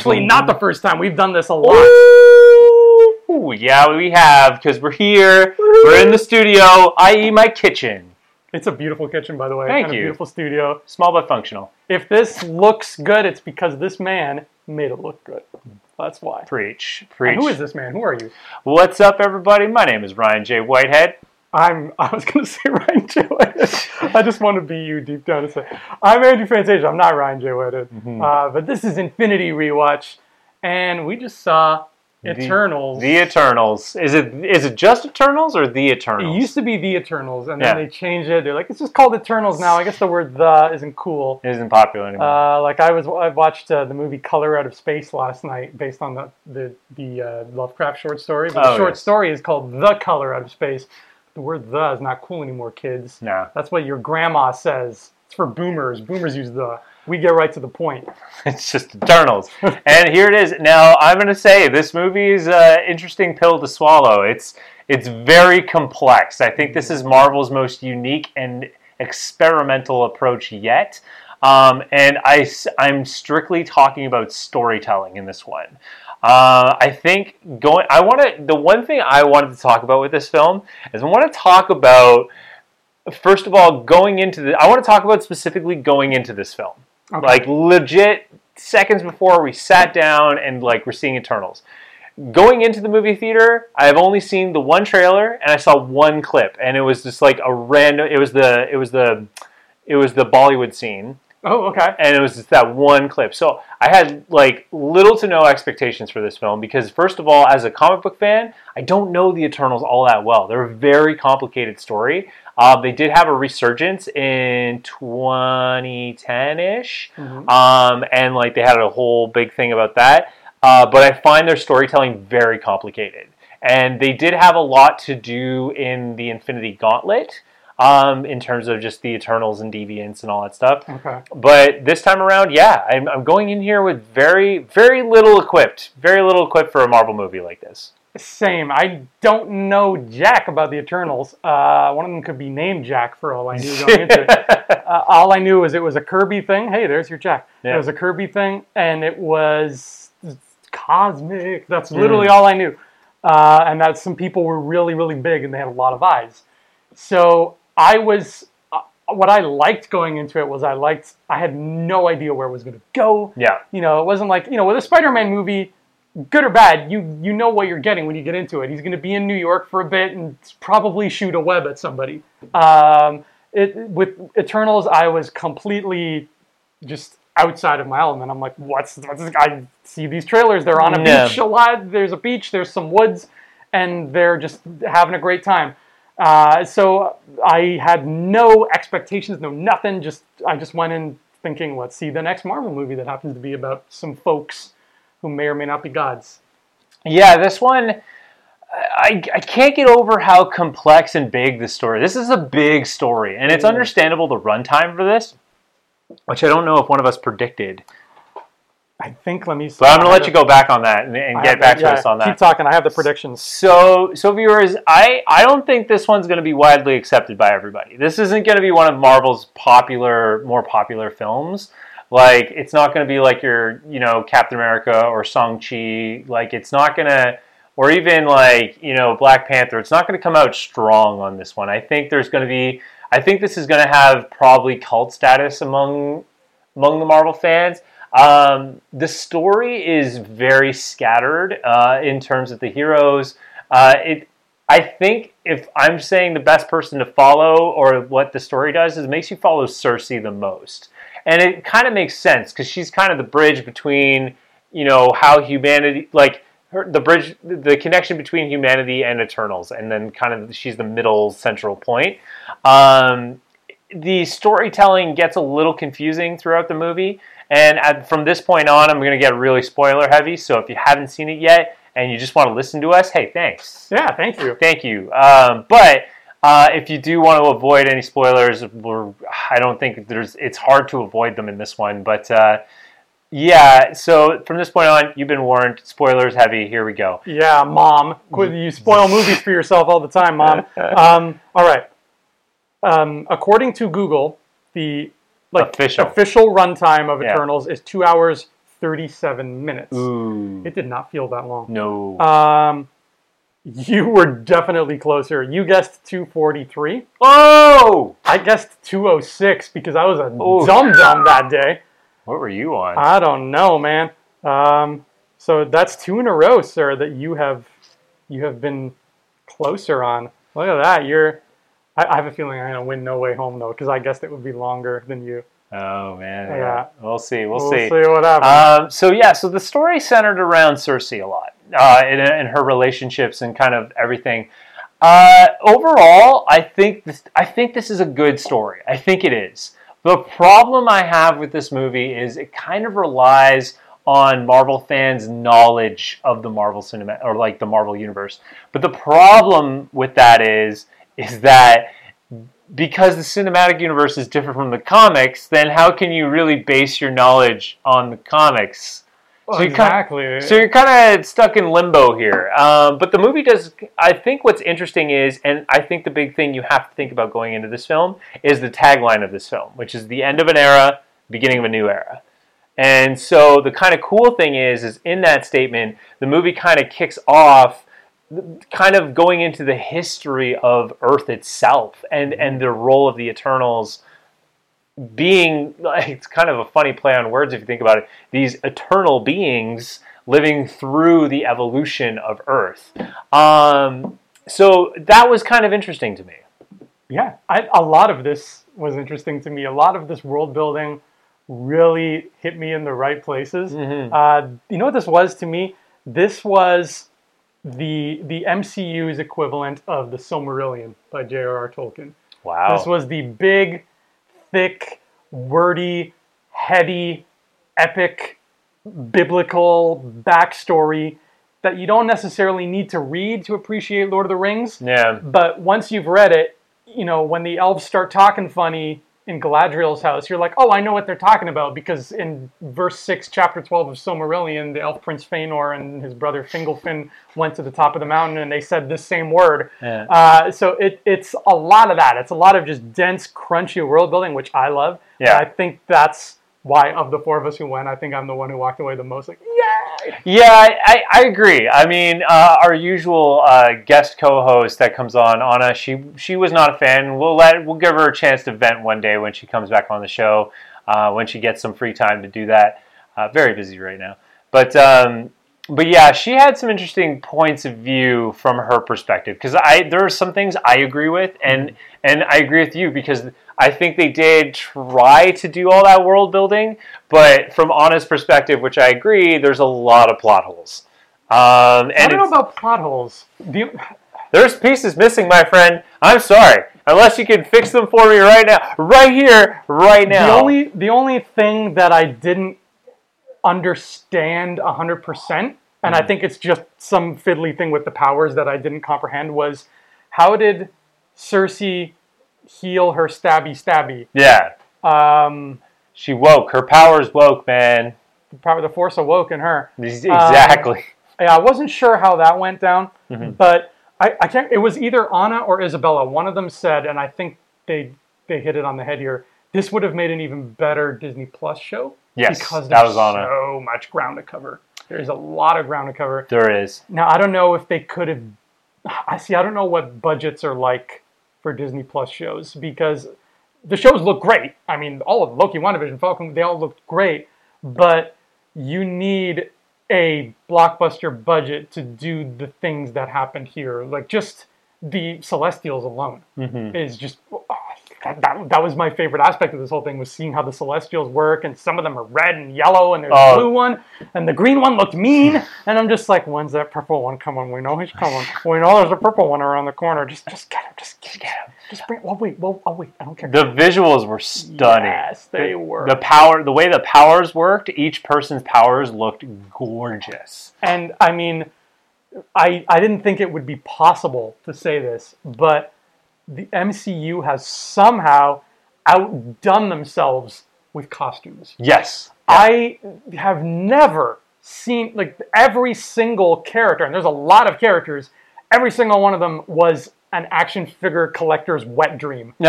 actually oh. not the first time. We've done this a lot. Ooh, yeah, we have because we're here. We're in the studio, i.e., my kitchen. It's a beautiful kitchen, by the way. Thank and you. A beautiful studio. Small but functional. If this looks good, it's because this man made it look good. That's why. Preach, And preach. who is this man? Who are you? What's up, everybody? My name is Ryan J. Whitehead. I'm. I was going to say Ryan J. Whitehead. I just want to be you deep down and say I'm Andrew Fantasia. I'm not Ryan J. Whitehead. Mm-hmm. Uh, but this is Infinity rewatch, and we just saw Eternals. The Eternals. Is it is it just Eternals or the Eternals? it used to be the Eternals, and Yeah. then they changed it. They're like, it's just called Eternals now. I guess the word "the" isn't cool. It isn't popular anymore. Uh, like I was, I watched uh, the movie Color Out of Space last night, based on the the, the uh, Lovecraft short story. But the Oh, short yes. story is called The Color Out of Space. The word "the" is not cool anymore, kids. no, That's what your grandma says. It's for boomers. Boomers use "the." We get right to the point. it's just Eternals. and here it is. Now I'm going to say this movie is an interesting pill to swallow. It's it's very complex. I think this is Marvel's most unique and experimental approach yet. Um, and I, am strictly talking about storytelling in this one. Uh, I think going. I want to. The one thing I wanted to talk about with this film is I want to talk about first of all going into the. I want to talk about specifically going into this film, Okay. like legit seconds before we sat down and like we're seeing Eternals. Going into the movie theater, I have only seen the one trailer and I saw one clip, and it was just like a random. It was the. It was the. It was the Bollywood scene Oh, okay. and it was just that one clip. So I had like little to no expectations for this film because, first of all, as a comic book fan, I don't know the Eternals all that well. They're a very complicated story. Uh, they did have a resurgence in 2010-ish, um, and like they had a whole big thing about that. Uh, but I find their storytelling very complicated, and they did have a lot to do in the Infinity Gauntlet. Um, in terms of just the Eternals and Deviants and all that stuff, Okay. but this time around, yeah, I'm, I'm going in here with very, very little equipped, very little equipped for a Marvel movie like this. Same. I don't know jack about the Eternals. Uh, one of them could be named Jack for all I knew going into it. Uh, all I knew was it was a Kirby thing. Hey, there's your Jack. Yeah. It was a Kirby thing, and it was cosmic. That's Hmm. literally all I knew. Uh, and that some people were really, really big, and they had a lot of eyes. So I was. Uh, what I liked going into it was I liked. I had no idea where it was going to go. yeah, You know, it wasn't like you know with a Spider-Man movie, good or bad, you you know what you're getting when you get into it. He's going to be in New York for a bit and probably shoot a web at somebody. Um, it with Eternals, I was completely just outside of my element. I'm like, what's what's this? I see these trailers. They're on a Yeah. beach a lot. There's a beach. There's some woods, and they're just having a great time. Uh, so I had no expectations, no nothing. Just I just went in thinking, let's see the next Marvel movie that happens to be about some folks who may or may not be gods. yeah. This one, I, I can't get over how complex and big this story. This is a big story, and it's Mm. understandable the runtime for this, which I don't know if one of us predicted. I think. Let me. But I'm gonna let you go back on that and, and get back to us on that. Keep talking. I have the predictions. So, so viewers, I I don't think this one's going to be widely accepted by everybody. This isn't going to be one of Marvel's popular, more popular films. Like, it's not going to be like your, you know, Captain America or Shang Chi. Like, it's not going to, or even like, you know, Black Panther. It's not going to come out strong on this one. I think there's going to be. I think this is going to have probably cult status among among the Marvel fans. Um, the story is very scattered uh, in terms of the heroes. Uh, it, I think if I'm saying the best person to follow or what the story does is makes you follow Sersi the most, and it kind of makes sense because she's kind of the bridge between you know how humanity like her, the bridge the connection between humanity and Eternals, and then kind of she's the middle central point. Um, the storytelling gets a little confusing throughout the movie. And at, from this point on, I'm going to get really spoiler heavy. So if you haven't seen it yet and you just want to listen to us, hey, thanks. Yeah. Thank you. Thank you. Um, but uh, if you do want to avoid any spoilers, we're, I don't think there's. It's hard to avoid them in this one. But uh, yeah, so from this point on, you've been warned. Spoilers heavy. Here we go. Yeah, mom. You spoil movies for yourself all the time, mom. Um, all right. Um, according to Google, the like Official. official runtime of Yeah. Eternals is two hours 37 minutes. Ooh. It did not feel that long. no. Um, you were definitely closer. You guessed 243. oh! I guessed 206 because I was a Ooh. dum dum that day. What were you on? I don't know, man. Um, so that's two in a row, sir, that you have you have been closer on. Look at that. You're. I, I have a feeling I'm gonna win No Way Home though, because I guessed it would be longer than you. oh man. Yeah. We'll see. We'll, We'll see. see what happens. Um, so yeah, so the story centered around Sersi a lot, uh, and, and her relationships and kind of everything. Uh, overall, I think this, I think this is a good story. I think it is. The problem I have with this movie is it kind of relies on Marvel fans' knowledge of the Marvel cinema or like the Marvel universe. But the problem with that is is that because the cinematic universe is different from the comics, then how can you really base your knowledge on the comics? Well, so you kinda- exactly. So you're kind of stuck in limbo here. Um, but the movie does. I think what's interesting is, and I think the big thing you have to think about going into this film is the tagline of this film, which is the end of an era, beginning of a new era. And so the kind of cool thing is, is in that statement, the movie kind of kicks off, kind of going into the history of Earth itself and and the role of the Eternals being like it's kind of a funny play on words if you think about it these eternal beings living through the evolution of earth um, so that was kind of interesting to me yeah, I, a lot of this was interesting to me. A lot of this world building really hit me in the right places. Mhm. Uh, you know what this was to me? This was the the MCU's equivalent of the Silmarillion by J.R.R. Tolkien. wow This was the big, thick, wordy, heady, epic, biblical backstory that you don't necessarily need to read to appreciate Lord of the Rings. yeah But once you've read it, you know, when the elves start talking funny in Galadriel's house, you're like, oh, I know what they're talking about because in verse 6, chapter 12 of Silmarillion, the elf prince Fëanor and his brother Fingolfin went to the top of the mountain and they said this same word. Yeah. Uh, so it, it's a lot of that. It's a lot of just dense, crunchy world building, which I love. Yeah. I think that's why, of the four of us who went, I think I'm the one who walked away the most like, yay! Yeah, I, I, agree. I mean, uh, our usual uh, guest co-host that comes on, Anna, she she was not a fan. We'll let we'll give her a chance to vent one day when she comes back on the show, uh, when she gets some free time to do that. Uh, very busy right now, but um, but yeah, she had some interesting points of view from her perspective because I there are some things I agree with, and and I agree with you because I think they did try to do all that world building, but from Anna's perspective, which I agree, there's a lot of plot holes. Um, I don't know about plot holes. You, there's pieces missing, my friend. I'm sorry. Unless you can fix them for me right now, right here, right now. The only the only thing that I didn't understand hundred percent, and Mm-hmm. I think it's just some fiddly thing with the powers that I didn't comprehend was how did Sersi heal her stabby stabby? yeah, Um, she woke. Her powers woke, man. the power, the force awoke in her. Exactly. Yeah, I wasn't sure how that went down, Mhm. but I, I can't. It was either Anna or Isabella. One of them said, and I think they they hit it on the head here. This would have made an even better Disney Plus show. Yes, because that there's was Anna. so much ground to cover. There's a lot of ground to cover. there is. Now I don't know if they could have. I see. I don't know what budgets are like for Disney Plus shows because the shows look great. I mean, all of Loki, WandaVision, Falcon, they all look great, but you need a blockbuster budget to do the things that happened here. Like just the Celestials alone Mhm. is just that, that, that was my favorite aspect of this whole thing was seeing how the Celestials work, and some of them are red and yellow, and there's Oh. a blue one, and the green one looked mean, and I'm just like, when's that purple one coming? We know he's coming. We know there's a purple one around the corner. Just, just get him. Just, just get him. Just bring. Well, wait. Well, I'll wait. I don't care. The visuals were stunning. Yes, they the, were. The power, the way the powers worked, each person's powers looked gorgeous. And I mean, I I didn't think it would be possible to say this, but the MCU has somehow outdone themselves with costumes. Yes. I have never seen like every single character, and there's a lot of characters. Every single one of them was an action figure collector's wet dream.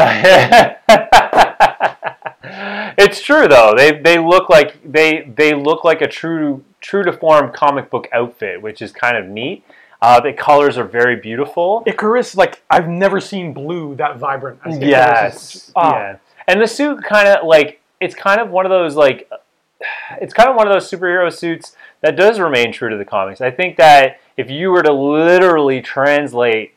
It's true though. They they look like they they look like a true true to form comic book outfit, which is kind of neat. Uh, the colors are very beautiful. Ikaris, like I've never seen blue that vibrant. As Ikaris. Yes. Ah, Yeah. And the suit kind of like it's kind of one of those like it's kind of one of those superhero suits that does remain true to the comics. I think that if you were to literally translate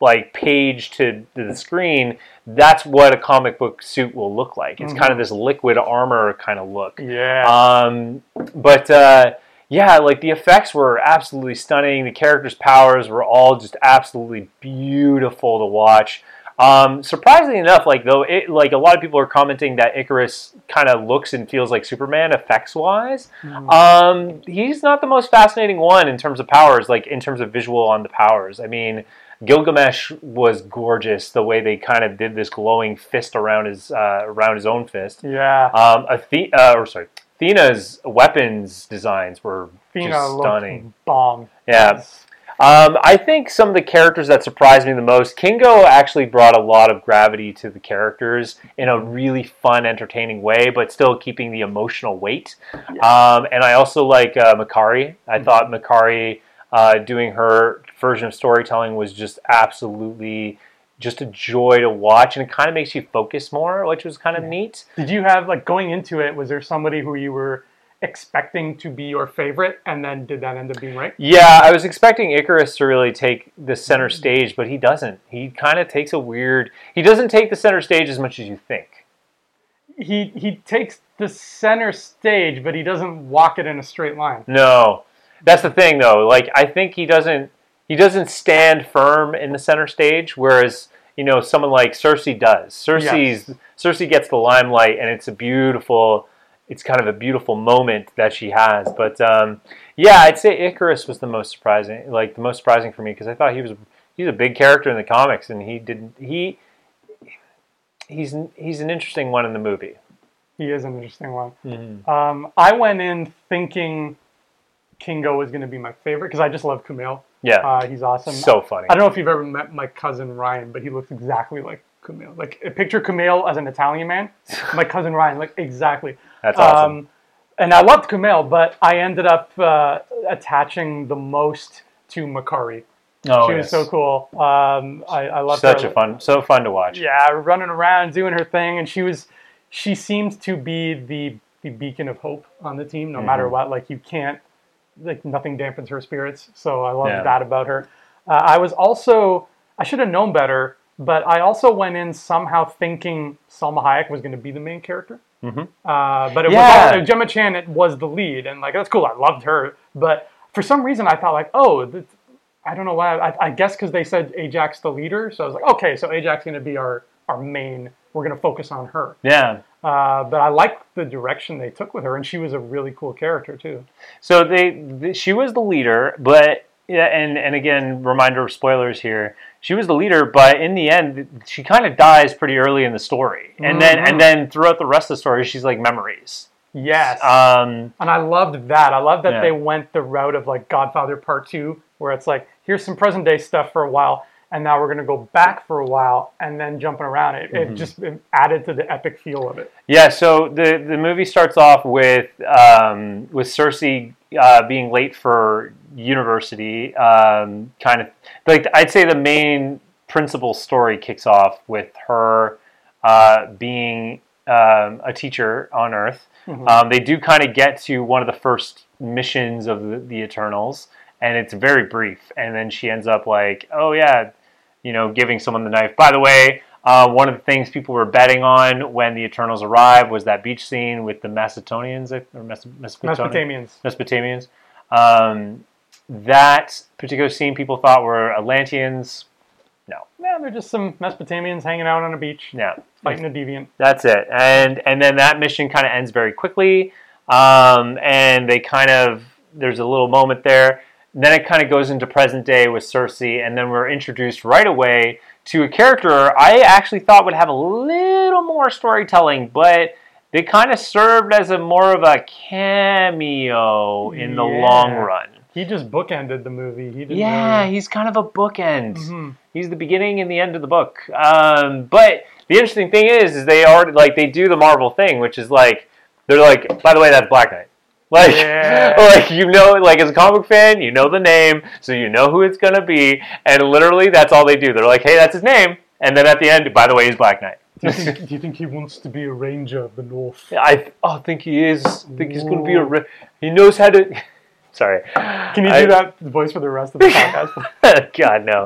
like page to, to the screen, that's what a comic book suit will look like. It's kind of this liquid armor kind of look. Yeah. Um, but uh, yeah, like the effects were absolutely stunning. The characters' powers were all just absolutely beautiful to watch. Um, surprisingly enough, like though, it like a lot of people are commenting that Ikaris kind of looks and feels like Superman effects wise. Um, he's not the most fascinating one in terms of powers, like in terms of visual on the powers. I mean, Gilgamesh was gorgeous the way they kind of did this glowing fist around his uh, around his own fist. yeah. Um, Athe- uh, or sorry, Athena's weapons designs were Fina just stunning. bomb. Yeah. Um, I think some of the characters that surprised me the most, Kingo actually brought a lot of gravity to the characters in a really fun, entertaining way, but still keeping the emotional weight. Um, and I also like uh, Makkari. I thought Makkari uh, doing her version of storytelling was just absolutely just a joy to watch, and it kind of makes you focus more, which was kind of neat. Did you have like going into it? Was there somebody who you were expecting to be your favorite, and then did that end up being right? Yeah, I was expecting Ikaris to really take the center stage, but he doesn't. He kind of takes a weird. He doesn't take the center stage as much as you think. He he takes the center stage, but he doesn't walk it in a straight line. No, that's the thing though. Like I think he doesn't. He doesn't stand firm in the center stage, whereas you know someone like Sersi does. Sersi's Sersi gets the limelight, and it's a beautiful. It's kind of a beautiful moment that she has. But um, yeah, I'd say Ikaris was the most surprising. Like the most surprising for me because I thought he was he's a big character in the comics, and he didn't he. He's he's an interesting one in the movie. He is an interesting one. Mm-hmm. Um, I went in thinking Kingo was going to be my favorite because I just love Kumail. Yeah, Uh, he's awesome. so funny. I don't know if you've ever met my cousin Ryan, but he looks exactly like Kumail. Like picture Kumail as an Italian man. my cousin Ryan, like exactly. That's awesome. Um, and I loved Kumail, but I ended up uh, attaching the most to Makkari. oh, she was so cool. Um, I, I loved her. Such her. a fun, so fun to watch. Yeah, running around doing her thing, and she was, she seemed to be the the beacon of hope on the team, no Mm-hmm. matter what. Like you can't, like nothing dampens her spirits. So I loved Yeah. that about her. Uh, I was also, I should have known better, but I also went in somehow thinking Salma Hayek was going to be the main character. Mhm. Uh, but it Yeah. was Gemma Chan it was the lead, and like that's cool. I loved her, but for some reason I thought like, oh, th- I don't know why. I, I guess because they said Ajak the leader, so I was like, okay, so Ajak is going to be our our main. We're going to focus on her. Yeah. Uh, but I liked the direction they took with her, and she was a really cool character too. So they, th she was the leader, but yeah, and and again, reminder of spoilers here. She was the leader, but in the end, she kind of dies pretty early in the story, and then Mhm. and then throughout the rest of the story, she's like memories. Yes, Um, and I loved that. I love that Yeah. they went the route of like Godfather Part Two, where it's like here's some present day stuff for a while, and now we're going to go back for a while, and then jumping around. It, Mm-hmm. it just it added to the epic feel of it. yeah. So the the movie starts off with um, with Sersi uh, being late for university. Um, kind of like I'd say the main principal story kicks off with her uh, being um, a teacher on Earth. Um, they do kind of get to one of the first missions of the, the Eternals, and it's very brief. And then she ends up like, "Oh yeah, you know, giving someone the knife." By the way, uh, one of the things people were betting on when the Eternals arrived was that beach scene with the Macedonians or Mes- Mesopotamians. Mesopotamians. Um, that particular scene, people thought were Atlanteans. No, Yeah, they're just some Mesopotamians hanging out on a beach, yeah, fighting a deviant. That's it. And and then that mission kind of ends very quickly. Um, and they kind of there's a little moment there. Then it kind of goes into present day with Sersi, and then we're introduced right away to a character I actually thought would have a little more storytelling, but they kind of served as a more of a cameo in the Yeah. long run. He just bookended the movie. He Yeah, really- he's kind of a bookend. Mhm. He's the beginning and the end of the book. Um, but the interesting thing is, is they already like they do the Marvel thing, which is like they're like, by the way, that's Black Knight. Like, Yeah. like you know, like as a comic fan, you know the name, so you know who it's gonna be, and literally that's all they do. They're like, hey, that's his name, and then at the end, by the way, he's Black Knight. Do you, think, do you think he wants to be a ranger of the north? I oh, think he is. I think he's gonna be a. Re- he knows how to. Sorry. Can you I- do that voice for the rest of the podcast? God no.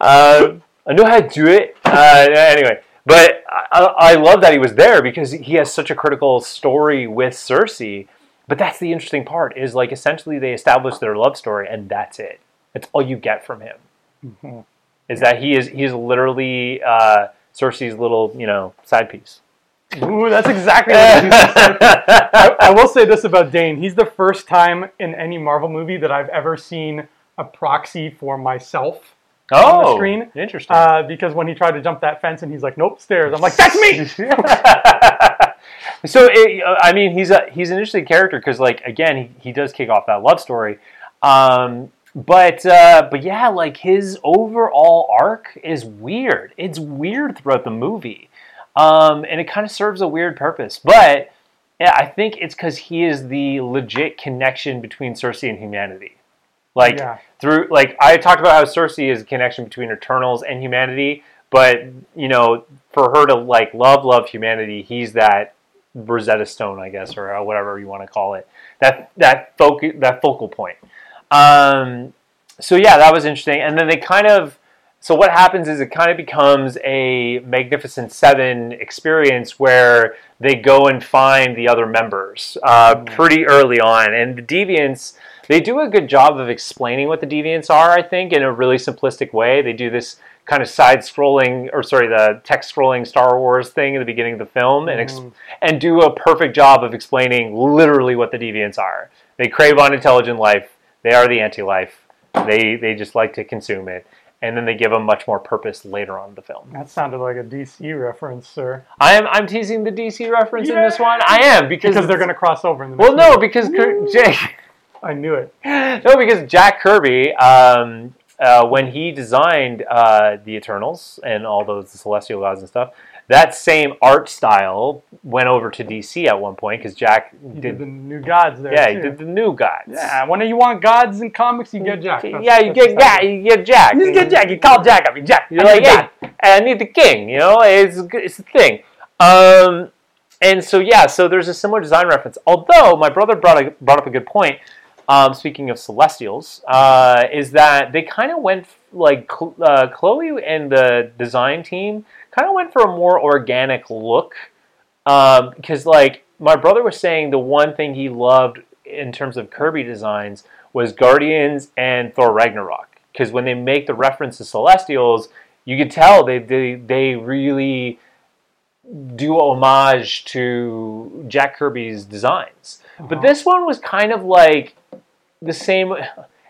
Um, I know how to do it. Uh, anyway, but I, I love that he was there because he has such a critical story with Sersi. But that's the interesting part is like essentially they establish their love story and that's it. That's all you get from him. Mhm. Is that he is he is literally uh, Sersi's little you know side piece. Ooh, that's exactly. I, I will say this about Dane. He's the first time in any Marvel movie that I've ever seen a proxy for myself. oh, the screen. Interesting. Uh, because when he tried to jump that fence and he's like, nope, stairs. I'm like, that's me! so it, I mean, he's a he's an interesting character because, like, again, he, he does kick off that love story, um, but uh, but yeah, like his overall arc is weird. It's weird throughout the movie, um, and it kind of serves a weird purpose. But yeah, I think it's because he is the legit connection between Sersi and humanity. Like Yeah. through like I talked about how Sersi is a connection between Eternals and humanity, but you know, for her to like love love humanity, he's that Rosetta Stone, I guess, or uh, whatever you want to call it. That that focus that focal point. Um, so yeah, that was interesting. And then they kind of so what happens is it kind of becomes a Magnificent Seven experience where they go and find the other members uh, pretty early on, and the Deviants. They do a good job of explaining what the Deviants are, I think, in a really simplistic way. They do this kind of side-scrolling, or sorry, the text-scrolling Star Wars thing at the beginning of the film, and ex- Mhm. and do a perfect job of explaining literally what the Deviants are. They crave unintelligent life. They are the anti-life. They they just like to consume it, and then they give them much more purpose later on in the film. That sounded like a DC reference, sir. I am I'm teasing the DC reference in this one. I am because Because they're going to cross over in the well no movie. because Kir- Jake I knew it. no because Jack Kirby um, uh, when he designed uh, the Eternals and all those celestial gods and stuff. That same art style went over to DC at one point because Jack did did, the new gods there. yeah, too. he did the new gods. Yeah, when you want gods in comics, you get Jack. That's- yeah, you get Jack. You get Jack. You get Jack. You call Jack up. You Jack. You're I like, hey, I need the king. You know, it's it's a thing. Um, and so yeah, so there's a similar design reference. Although my brother brought a, brought up a good point. Um, speaking of Celestials, uh, is that they kind of went like uh, Chloe and the design team kind of went for a more organic look. Um, because like my brother was saying, the one thing he loved in terms of Kirby designs was Guardians and Thor Ragnarok. Because when they make the reference to Celestials, you can tell they they, they really do homage to Jack Kirby's designs. But Uh-huh. this one was kind of like the same.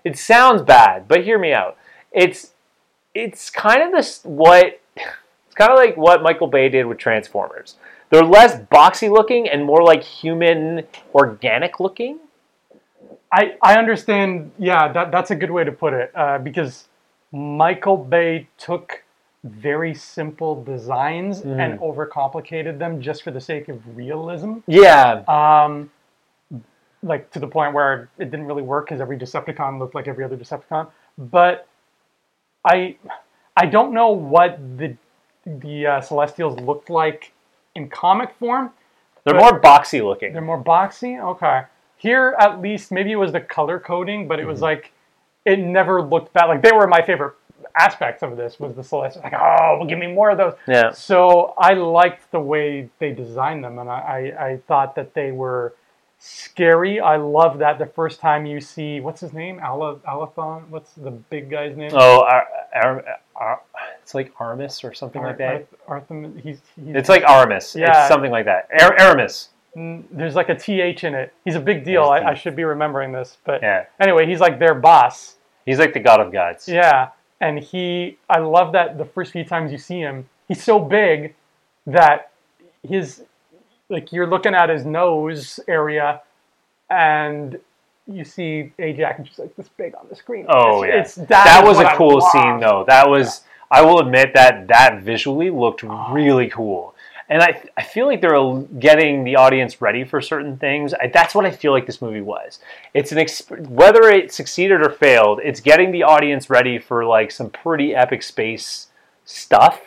It sounds bad, but hear me out. It's it's kind of this what it's kind of like what Michael Bay did with Transformers. They're less boxy looking and more like human, organic looking. I, I understand. Yeah, that, that's a good way to put it. Uh, because Michael Bay took very simple designs Mhm. and overcomplicated them just for the sake of realism. Yeah, Um, like to the point where it didn't really work because every Decepticon looked like every other Decepticon. But I I don't know what the the uh, Celestials looked like in comic form. they're more boxy looking. They're more boxy. Okay. Here, at least, maybe it was the color coding, but it was like it never looked bad. Like they were my favorite aspects of this was the Celestials. Like, oh, well, give me more of those. Yeah. So I liked the way they designed them, and I, I, I thought that they were scary. I love that the first time you see what's his name, Ala, Alathon. What's the big guy's name? Oh, Ar- Ar- Ar- it's like Aramis or something like that. Arthur, he's, he's It's like Aramis. Yeah. It's something like that. Ar- Aramis. There's like a th in it. He's a big deal. I, I should be remembering this, but Yeah. anyway, he's like their boss. He's like the god of gods. Yeah, and he, I love that the first few times you see him, he's so big that his, like you're looking at his nose area, and you see Ajak and she's like this big on the screen. Oh It's- yeah. it's, that is was a I cool love. scene though. That was I will admit that that visually looked oh. really cool. And I, I feel like they're getting the audience ready for certain things. I, that's what I feel like this movie was. It's an exp- whether it succeeded or failed, it's getting the audience ready for like some pretty epic space stuff.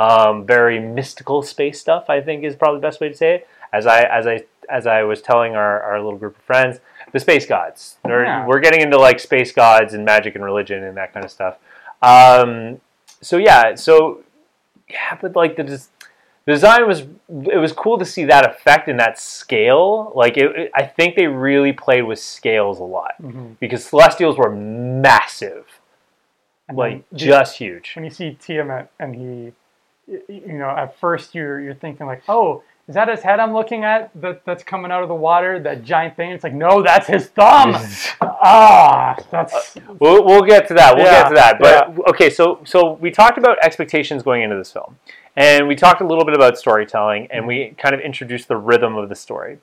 Um, very mystical space stuff. I think is probably the best way to say it. As I as I as I was telling our, our little group of friends, the space gods. Yeah. We're getting into like space gods and magic and religion and that kind of stuff. Um, so yeah, so yeah, but like the, des- the design was it was cool to see that effect and that scale. Like it, it- I think they really played with scales a lot Mhm. because Celestials were massive, And like just huge. when you see Tiamut and he, you know, at first you're you're thinking like, oh, is that his head I'm looking at that that's coming out of the water? That giant thing? It's like, no, that's his thumb. ah, that's We'll, we'll get to that. We'll Yeah, get to that. But okay, so so we talked about expectations going into this film, and we talked a little bit about storytelling, and we kind of introduced the rhythm of the story.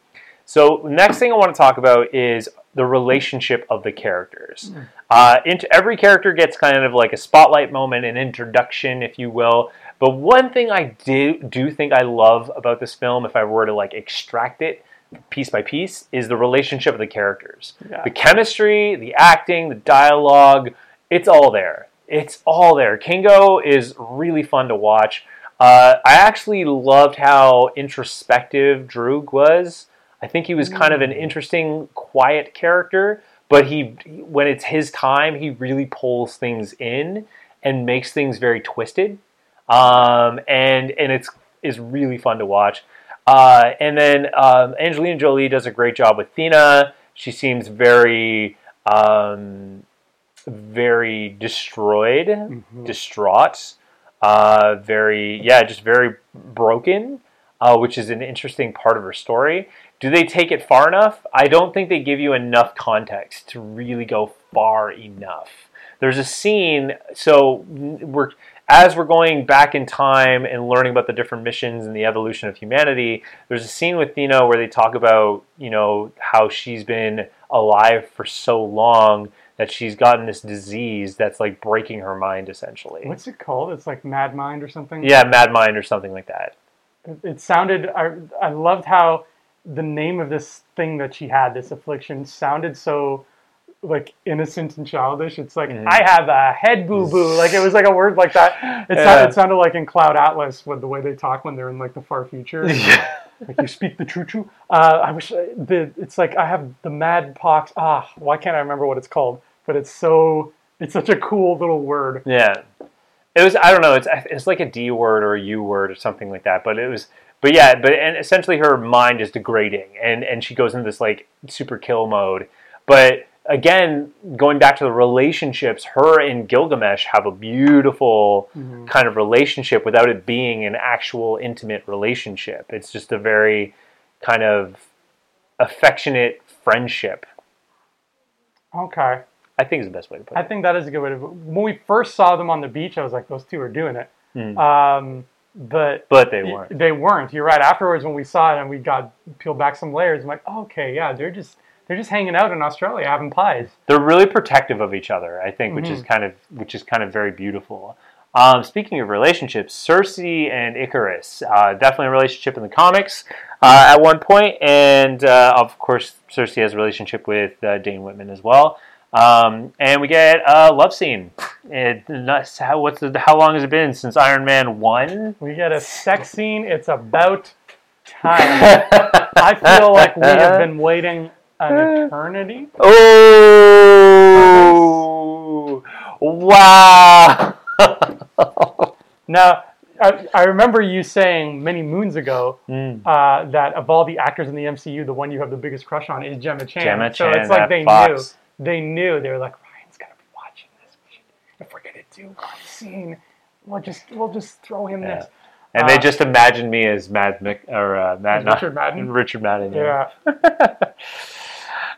So next thing I want to talk about is the relationship of the characters. Uh, into every character gets kind of like a spotlight moment, an introduction, if you will. But one thing I do do think I love about this film, if I were to like extract it piece by piece, is the relationship of the characters. Yeah. The chemistry, the acting, the dialogue, it's all there. It's all there. Kingo is really fun to watch. Uh, I actually loved how introspective Druig was. I think he was kind of an interesting, quiet character, but he, when it's his time, he really pulls things in and makes things very twisted. Um, and and it's is really fun to watch. Uh, and then um, Angelina Jolie does a great job with Thena. She seems very, um, very destroyed, distraught, uh, very yeah, just very broken, uh, which is an interesting part of her story. Do they take it far enough? I don't think they give you enough context to really go far enough. There's a scene, so we're as we're going back in time and learning about the different missions and the evolution of humanity, there's a scene with Thena where they talk about, you know, how she's been alive for so long that she's gotten this disease that's like breaking her mind essentially. what's it called? It's like Mad Mind or something. Yeah, mad mind or something like that. It, it sounded. I I loved how the name of this thing that she had, this affliction, sounded so like innocent and childish. It's like Mhm. I have a head boo boo. Like it was like a word like that. It, Yeah. sounded, it sounded like in Cloud Atlas with the way they talk when they're in like the far future. like you speak the true true. Uh, I wish I- the it's like I have the mad pox. Ah, why can't I remember what it's called? But it's so it's such a cool little word. Yeah, it was. I don't know. It's it's like a D word or a U word or something like that. But it was. But yeah. But and essentially, her mind is degrading, and and she goes into this like super kill mode. But again, going back to the relationships, her and Gilgamesh have a beautiful kind of relationship without it being an actual intimate relationship. It's just a very kind of affectionate friendship. Okay. I think is the best way to put it. I think that is a good way to. When we first saw them on the beach, I was like, those two are doing it. Mm. Um, but But they weren't. They weren't. You're right. Afterwards, when we saw it and we got peeled back some layers, I'm like, oh, okay, yeah, they're just they're just hanging out in Australia having pies. they're really protective of each other. I think, which Mm-hmm. is kind of which is kind of very beautiful. Um, speaking of relationships, Sersi and Ikaris, uh, definitely a relationship in the comics uh, at one point, and uh, of course Sersi has a relationship with uh, Dane Whitman as well. Um, and we get a love scene. It, how, what's the, how long has it been since Iron Man one? We get a sex scene. It's about time. I feel like we have been waiting an eternity. Oh wow! Now, I, I remember you saying many moons ago Mm. uh, that of all the actors in the MCU, the one you have the biggest crush on is Gemma Chan. Gemma so Chan it's like they Fox. knew. They knew. They were like, Ryan's gonna be watching this. We should, if we're gonna do one scene, we'll just we'll just throw him Yeah. this. And they Uh, just imagined me as Mad Mc, or uh, As Richard Madden? Richard Madden. Yeah.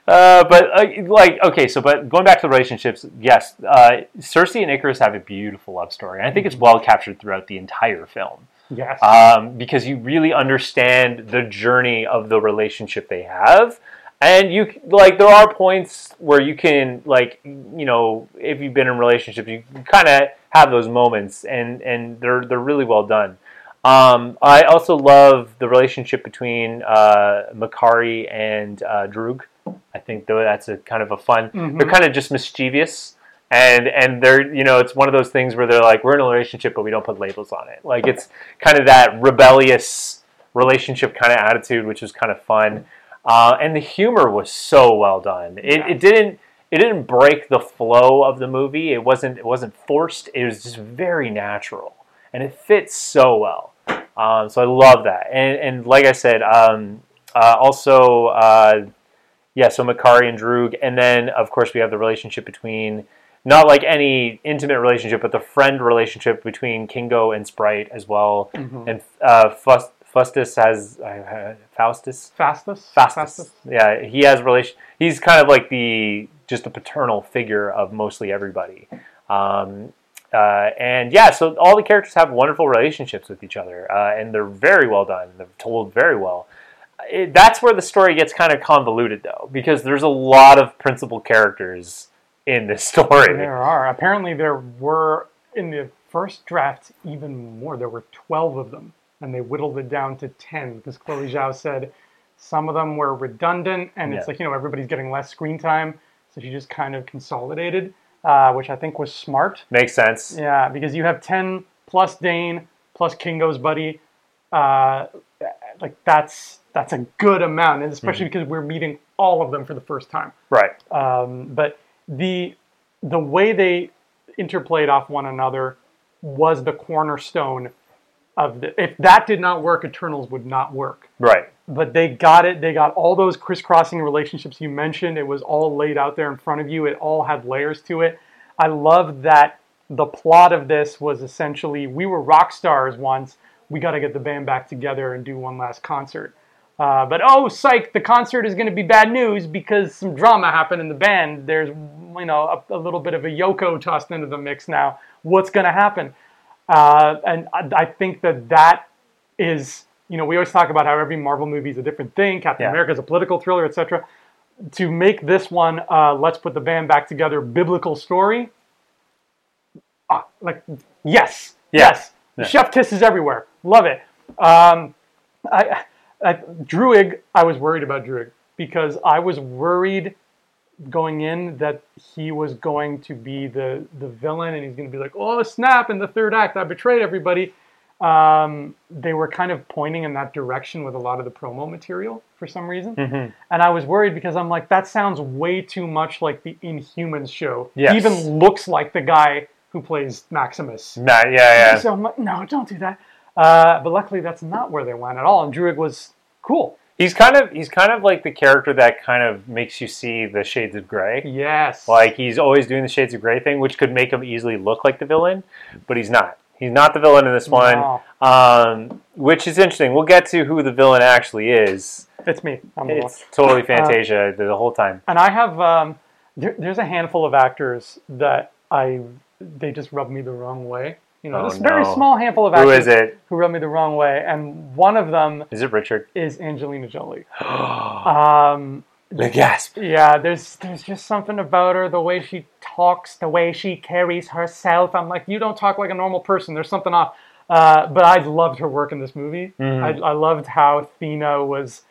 uh, but uh, like, okay, so but going back to the relationships, yes, uh, Sersi and Ikaris have a beautiful love story. And I think it's well captured throughout the entire film Yes. um, because you really understand the journey of the relationship they have. and you like there are points where you can like you know if you've been in relationships you kind of have those moments and and they're they're really well done um, I also love the relationship between uh, Makkari and uh, Druig. I think though that's a kind of a fun. Mhm. They're kind of just mischievous, and and they're you know it's one of those things where they're like we're in a relationship but we don't put labels on it. Like it's kind of that rebellious relationship kind of attitude, which was kind of fun. Uh, and the humor was so well done. It, Yeah. it didn't it didn't break the flow of the movie. It wasn't it wasn't forced. It was just very natural, and it fits so well. Um, so I love that. And and like I said, um, uh, also uh, yeah. So Makkari and Druig, and then of course we have the relationship between not like any intimate relationship, but the friend relationship between Kingo and Sprite as well. Mhm. And uh, Fust, Fustus has uh, Faustus. Phastos. Phastos. Yeah, he has relation. He's kind of like the just the paternal figure of mostly everybody. Um, uh, and yeah, so all the characters have wonderful relationships with each other, uh, and they're very well done. They're told very well. It, that's where the story gets kind of convoluted, though, because there's a lot of principal characters in this story. There are. Apparently, there were in the first draft even more. There were twelve of them, and they whittled it down to ten because Chloe Zhao said some of them were redundant, and it's Yeah. like you know everybody's getting less screen time, so she just kind of consolidated, uh, which I think was smart. Makes sense. Yeah, because you have ten plus Dane plus Kingo's buddy, uh, like that's that's a good amount, and especially because we're meeting all of them for the first time. Right. Um, but the the way they interplayed off one another was the cornerstone of the. If that did not work, Eternals would not work. Right. But they got it. They got all those crisscrossing relationships you mentioned. It was all laid out there in front of you. It all had layers to it. I love that the plot of this was essentially we were rock stars once. We got to get the band back together and do one last concert. Uh, but oh, psych! The concert is going to be bad news because some drama happened in the band. There's, you know, a, a little bit of a Yoko tossed into the mix now. What's going to happen? Uh, and I, I think that that is, you know, we always talk about how every Marvel movie is a different thing. Captain Yeah. America is a political thriller, etc. To make this one, uh, let's put the band back together, biblical story. Ah, like yes, Yeah. yes, Yeah. chef kisses everywhere. Love it. Um, I, I, Druig, I was worried about Druig because I was worried going in that he was going to be the the villain and he's going to be like, oh snap! In the third act, I betrayed everybody. Um, they were kind of pointing in that direction with a lot of the promo material for some reason, Mhm. and I was worried because I'm like, that sounds way too much like the Inhumans show. Yes. He even looks like the guy who plays Maximus. Nah, yeah, yeah. So I'm like, no, don't do that. Uh, but luckily, that's not where they went at all. And Druig was cool. He's kind of he's kind of like the character that kind of makes you see the shades of gray. Yes. Like he's always doing the shades of gray thing, which could make him easily look like the villain, but he's not. He's not the villain in this one, No. um, which is interesting. We'll get to who the villain actually is. it's me. I'm. It's totally Fantasia the, the whole time. And I have um, there, there's a handful of actors that I they just rub me the wrong way. You know, Oh, this very small handful of actors is it? who rub me the wrong way, and one of them Is it Richard? is Angelina Jolie. the Um, gasp. yeah, there's there's just something about her, the way she talks, the way she carries herself. I'm like, you don't talk like a normal person. There's something off. Uh, but I loved her work in this movie. Mhm. I, I loved how Thena was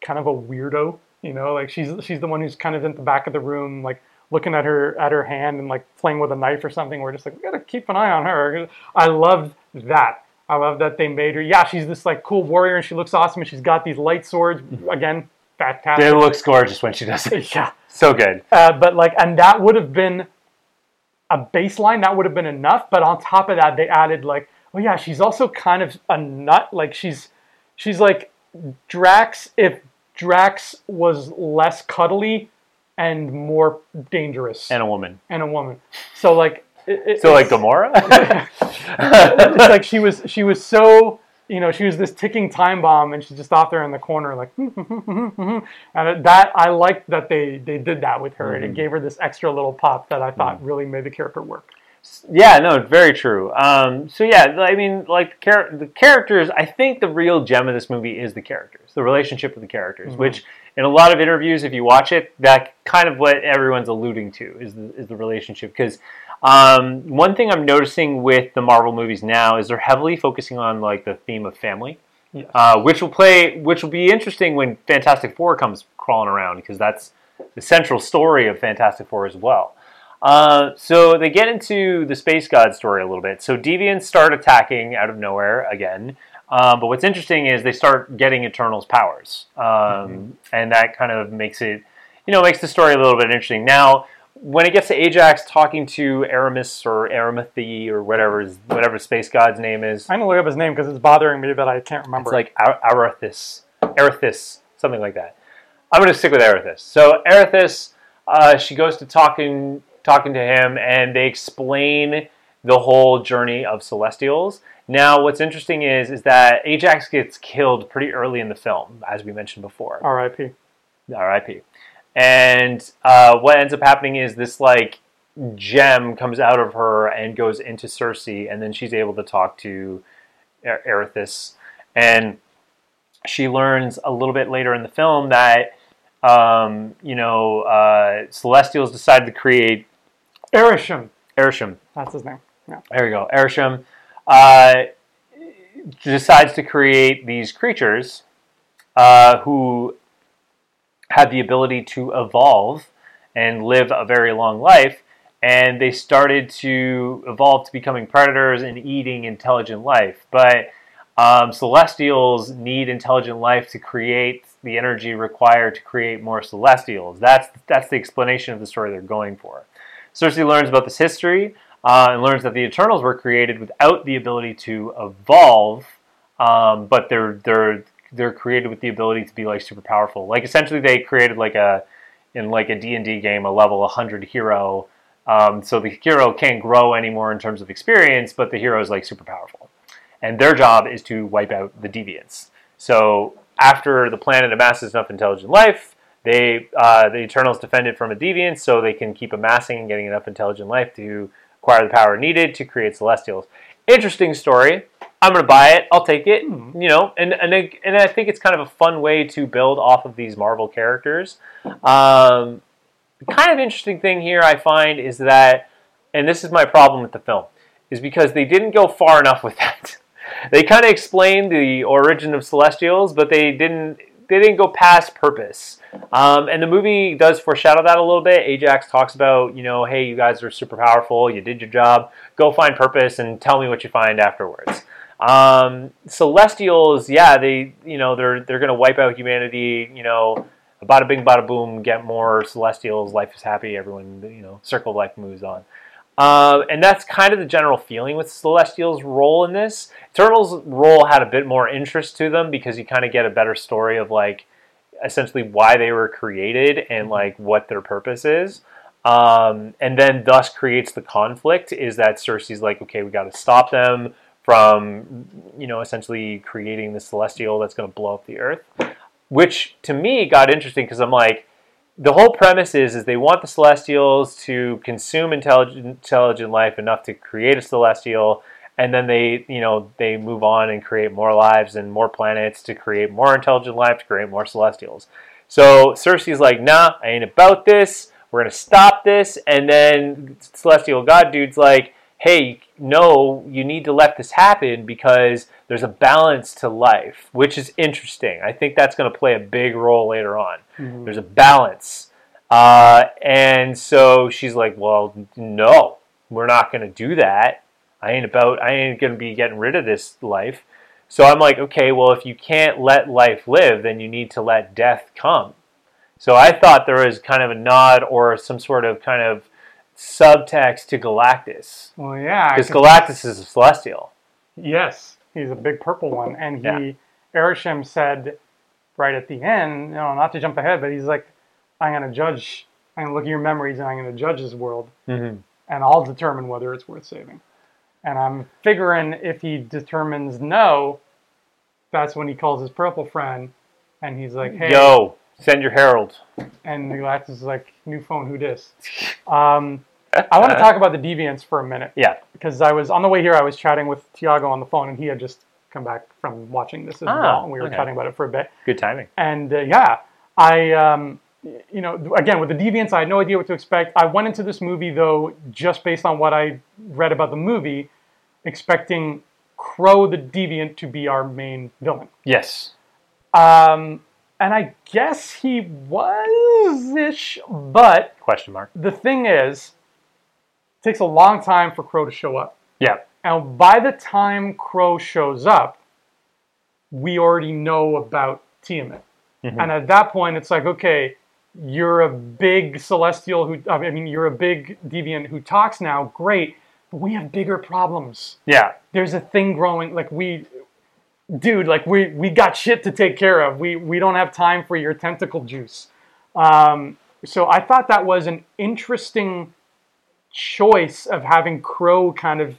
kind of a weirdo. You know, like she's she's the one who's kind of in the back of the room, like looking at her at her hand and like playing with a knife or something. We're just like, we gotta keep an eye on her. I loved that. I love that they made her. Yeah, she's this like cool warrior and she looks awesome and she's got these light swords. Again, fantastic. It looks gorgeous when she does it. Yeah. So good. Uh, but like, and that would have been a baseline. That would have been enough. But on top of that, they added like, oh yeah, she's also kind of a nut. Like she's she's like Drax if Drax was less cuddly and more dangerous And a woman. and a woman. So like, it, it- So like Gamora? it's like she was she was so you know she was this ticking time bomb and she's just off there in the corner like and that I liked that they they did that with her and Mm-hmm. it gave her this extra little pop that I thought really made the character work. Yeah, no, very true. Um, so yeah, I mean, like the, char- the characters. I think the real gem of this movie is the characters, the relationship of the characters. Mhm. Which, in a lot of interviews, if you watch it, that kind of what everyone's alluding to is the, is the relationship. Because um, one thing I'm noticing with the Marvel movies now is they're heavily focusing on like the theme of family, Yes. uh, which will play, which will be interesting when Fantastic Four comes crawling around because that's the central story of Fantastic Four as well. Uh, so they get into the space god story a little bit. So deviants start attacking out of nowhere again. Um, but what's interesting is they start getting Eternals powers, um, and that kind of makes it, you know, makes the story a little bit interesting. Now, when it gets to Ajak talking to Aramis or Aramithy or whatever his, whatever space god's name is, I'm gonna look up his name because it's bothering me that I can't remember. it's like Ar- Arathis, Arathis, something like that. I'm going to stick with Arathis. So Arathis, uh, she goes to talking talking to him, and they explain the whole journey of Celestials. Now, what's interesting is is that Ajak gets killed pretty early in the film, as we mentioned before. R.I.P. R.I.P. And uh, what ends up happening is this like gem comes out of her and goes into Sersi, and then she's able to talk to Er- Erithis, and she learns a little bit later in the film that um, you know uh, Celestials decided to create Arishem. Arishem. That's his name. Yeah. There you go. Arishem uh, decides to create these creatures uh, who had the ability to evolve and live a very long life. And they started to evolve to becoming predators and eating intelligent life. But um, celestials need intelligent life to create the energy required to create more celestials. That's that's the explanation of the story they're going for. Cersei learns about this history uh, and learns that the Eternals were created without the ability to evolve, um, but they're they're they're created with the ability to be like super powerful. Like essentially, they created like a in like a D and D game a level 100 hero. Um, so the hero can't grow anymore in terms of experience, but the hero is like super powerful, and their job is to wipe out the deviants. So after the planet amasses enough intelligent life, they uh, the Eternals defend it from a deviant, so they can keep amassing and getting enough intelligent life to acquire the power needed to create Celestials. Interesting story. I'm gonna buy it. I'll take it. Hmm. You know, and and I- and I think it's kind of a fun way to build off of these Marvel characters. Um, kind of interesting thing here I find is that, and this is my problem with the film, is because they didn't go far enough with that. They kind of explained the origin of Celestials, but they didn't they didn't go past purpose. Um, and the movie does foreshadow that a little bit. Ajak talks about, you know, hey, you guys are super powerful. You did your job. Go find purpose and tell me what you find afterwards. Um, Celestials, yeah, they, you know, they're they're gonna wipe out humanity. You know, bada bing, bada boom. Get more Celestials. Life is happy. Everyone, you know, circle of life moves on. Um, and that's kind of the general feeling with Celestial's role in this. Eternal's role had a bit more interest to them because you kind of get a better story of like essentially why they were created and like what their purpose is. Um, and then thus creates the conflict is that Sersi's like, okay, we got to stop them from, you know, essentially creating the celestial that's going to blow up the earth. Which to me got interesting because I'm like, the whole premise is is they want the celestials to consume intelligent intelligent life enough to create a celestial and then they you know they move on and create more lives and more planets to create more intelligent life to create more celestials. So sersi's like nah i ain't about this. We're gonna stop this. And then celestial god dude's like hey no you need to let this happen because there's a balance to life which is interesting i think that's going to play a big role later on Mhm. there's a balance. Uh, and so she's like, well, no, we're not going to do that. I ain't about, I ain't going to be getting rid of this life. So I'm like, okay, well, if you can't let life live, then you need to let death come. So I thought there was kind of a nod or some sort of kind of subtext to Galactus. Well, yeah. because Galactus is a celestial. Yes, he's a big purple one, and he Yeah. Said right at the end, you know, not to jump ahead, but he's like, "I'm gonna judge. I'm gonna look at your memories, and I'm gonna judge this world, Mm-hmm. and I'll determine whether it's worth saving." And I'm figuring if he determines no, that's when he calls his purple friend, and he's like, "Hey," Yo, send your herald. and Galactus is like, "New phone, who dis?" Um, I want to talk about the deviants for a minute Yeah. because I was on the way here. I was chatting with Tiago on the phone, and he had just come back from watching this as Ah, well. And we were okay. chatting about it for a bit. Good timing. And uh, yeah, I, um, you know, again with the deviants, I had no idea what to expect. I went into this movie though, just based on what I read about the movie, expecting Kro the deviant to be our main villain. Yes. Um, and I guess he was ish, but Question mark. the thing is, takes a long time for Kro to show up. Yeah. And by the time Kro shows up, we already know about Tiamut. And at that point, it's like, okay, you're a big celestial who, I mean, you're a big deviant who talks now. Great. But we have bigger problems. Yeah. There's a thing growing. Like, we, dude, like, we, we got shit to take care of. We, we don't have time for your tentacle juice. Um, so I thought that was an interesting choice of having Kro kind of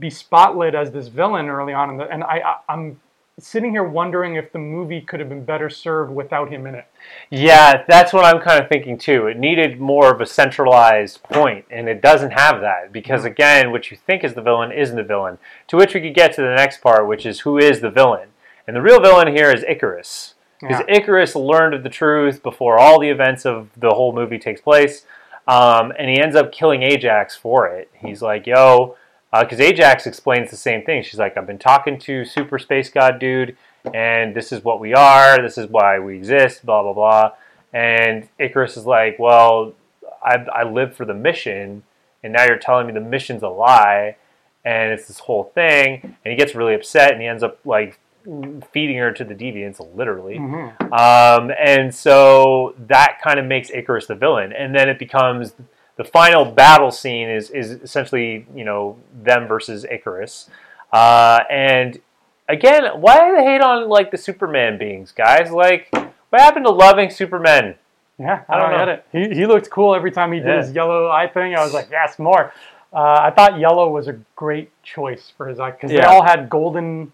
be spotlit as this villain early on in the and I, I I'm sitting here wondering if the movie could have been better served without him in it. Yeah, that's what I'm kind of thinking too. It needed more of a centralized point, and it doesn't have that because, mm-hmm. again, what you think is the villain isn't the villain. To which we could get to the next part, which is who is the villain. And the real villain here is Ikaris. Because Yeah. Ikaris learned of the truth before all the events of the whole movie takes place, um, and he ends up killing Ajak for it. He's like, yo, because Ajak explains the same thing. She's like, I've been talking to Super Space God Dude, and this is what we are, this is why we exist, blah, blah, blah. And Ikaris is like, well, I, I live for the mission, and now you're telling me the mission's a lie, and it's this whole thing. And he gets really upset, and he ends up like feeding her to the deviants, literally. Um, and so that kind of makes Ikaris the villain, and then it becomes the final battle scene is is essentially you know them versus Ikaris, uh, and again, why do they hate on like the Superman beings, guys? Like, what happened to loving Superman? Yeah, I I don't don't know. get it. He, he looked cool every time he did Yeah. his yellow eye thing. I was like, yes, more. Uh, I thought yellow was a great choice for his eye because they all had golden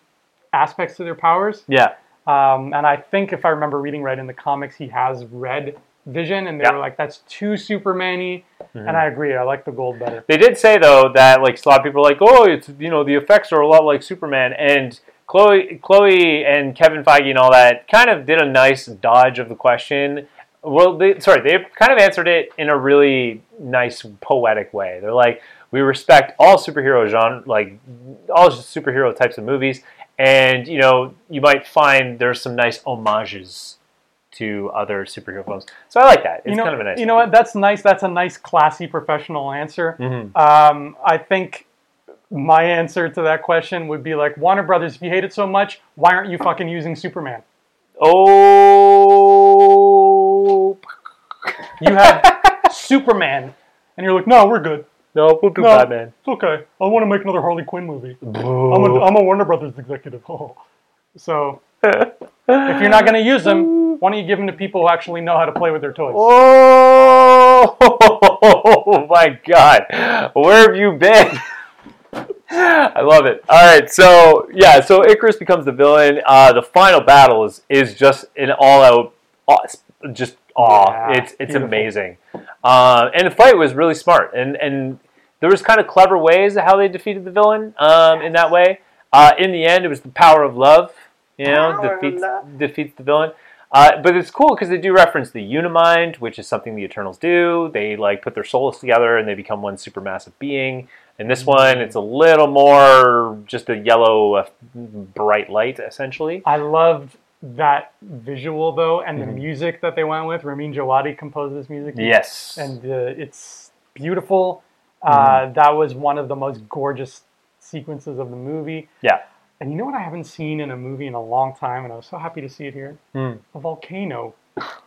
aspects to their powers. Yeah, Um, and I think if I remember reading right in the comics, he has red vision, and they Yeah. Mm-hmm. were like, "That's too Superman-y." And I agree. I like the gold better. They did say though that like a lot of people are like, oh, it's you know the effects are a lot like Superman, and Chloe, Chloe and Kevin Feige and all that kind of did a nice dodge of the question. Well, they, sorry, they kind of answered it in a really nice poetic way. They're like, we respect all superhero genre, like all superhero types of movies, and you know you might find there's some nice homages to other superhero films. So I like that. It's you know, kind of a nice. you know what? That's nice. That's a nice, classy, professional answer. Mhm. Um, I think my answer to that question would be like Warner Brothers. If you hate it so much, why aren't you fucking using Superman? Oh. You have Superman, and you're like, no, we're good. No, we'll do No, Batman. It's okay. I want to make another Harley Quinn movie. I'm a, I'm a Warner Brothers executive. so if you're not going to use them, why don't you give them to people who actually know how to play with their toys? Oh my god. Where have you been? I love it. All right, so yeah, so Ikaris becomes the villain. Uh, the final battle is is just an all out, just awe. Yeah, it's it's beautiful. amazing, uh, and the fight was really smart. And and there was kind of clever ways of how they defeated the villain um, in that way. Uh, in the end, it was the power of love. You know, Power of defeats love. defeats the villain. Uh, but it's cool because they do reference the Unimind, which is something the Eternals do. They like put their souls together and they become one supermassive being. In this one, it's a little more just a yellow, uh, bright light, essentially. I loved that visual though, and Mm-hmm. the music that they went with. Ramin Djawadi composed this music. Yes. and uh, it's beautiful. Mm-hmm. Uh, that was one of the most gorgeous sequences of the movie. yeah. And you know what I haven't seen in a movie in a long time, and I was so happy to see it here? Hmm. A volcano.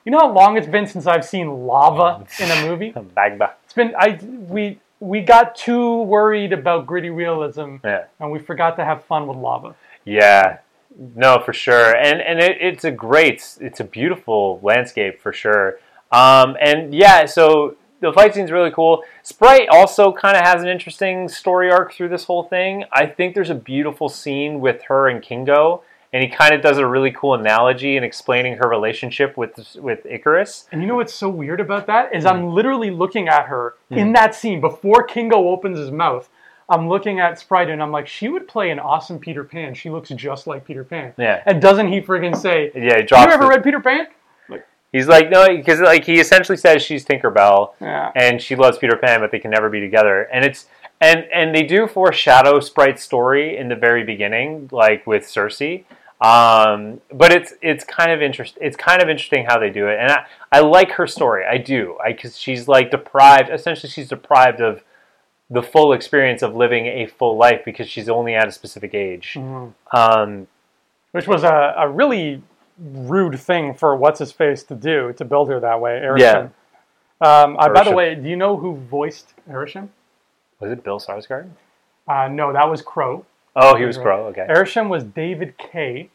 You know how long it's been since I've seen lava in a movie? Bagba. It's been I we we got too worried about gritty realism, Yeah. and we forgot to have fun with lava. Yeah, no, for sure, and and it, it's a great, it's a beautiful landscape for sure. Um, and yeah, so the fight scene's really cool. Sprite also kind of has an interesting story arc through this whole thing. I think there's a beautiful scene with her and Kingo, and he kind of does a really cool analogy in explaining her relationship with with Ikaris. And you know what's so weird about that is I'm literally looking at her Hmm. in that scene before Kingo opens his mouth. I'm looking at Sprite and I'm like, she would play an awesome Peter Pan. She looks just like Peter Pan. Yeah. And doesn't he friggin' say, Yeah, he you ever the- read Peter Pan? He's like no, because like he essentially says she's Tinkerbell. Yeah. and she loves Peter Pan, but they can never be together. And it's and and they do foreshadow Sprite's story in the very beginning, like with Sersi. Um, but it's it's kind of interest. It's kind of interesting how they do it, and I, I like her story. I do, I because she's like deprived. Essentially, she's deprived of the full experience of living a full life because she's only at a specific age. Um, Which was a, a really rude thing for what's his face to do to build her that way, Arishem. Yeah. Um, uh, by the way, do you know who voiced Arishem? was it Bill Skarsgård? Uh, no, that was Kro. Oh, he was Kro. Okay. Arishem was David Kaye,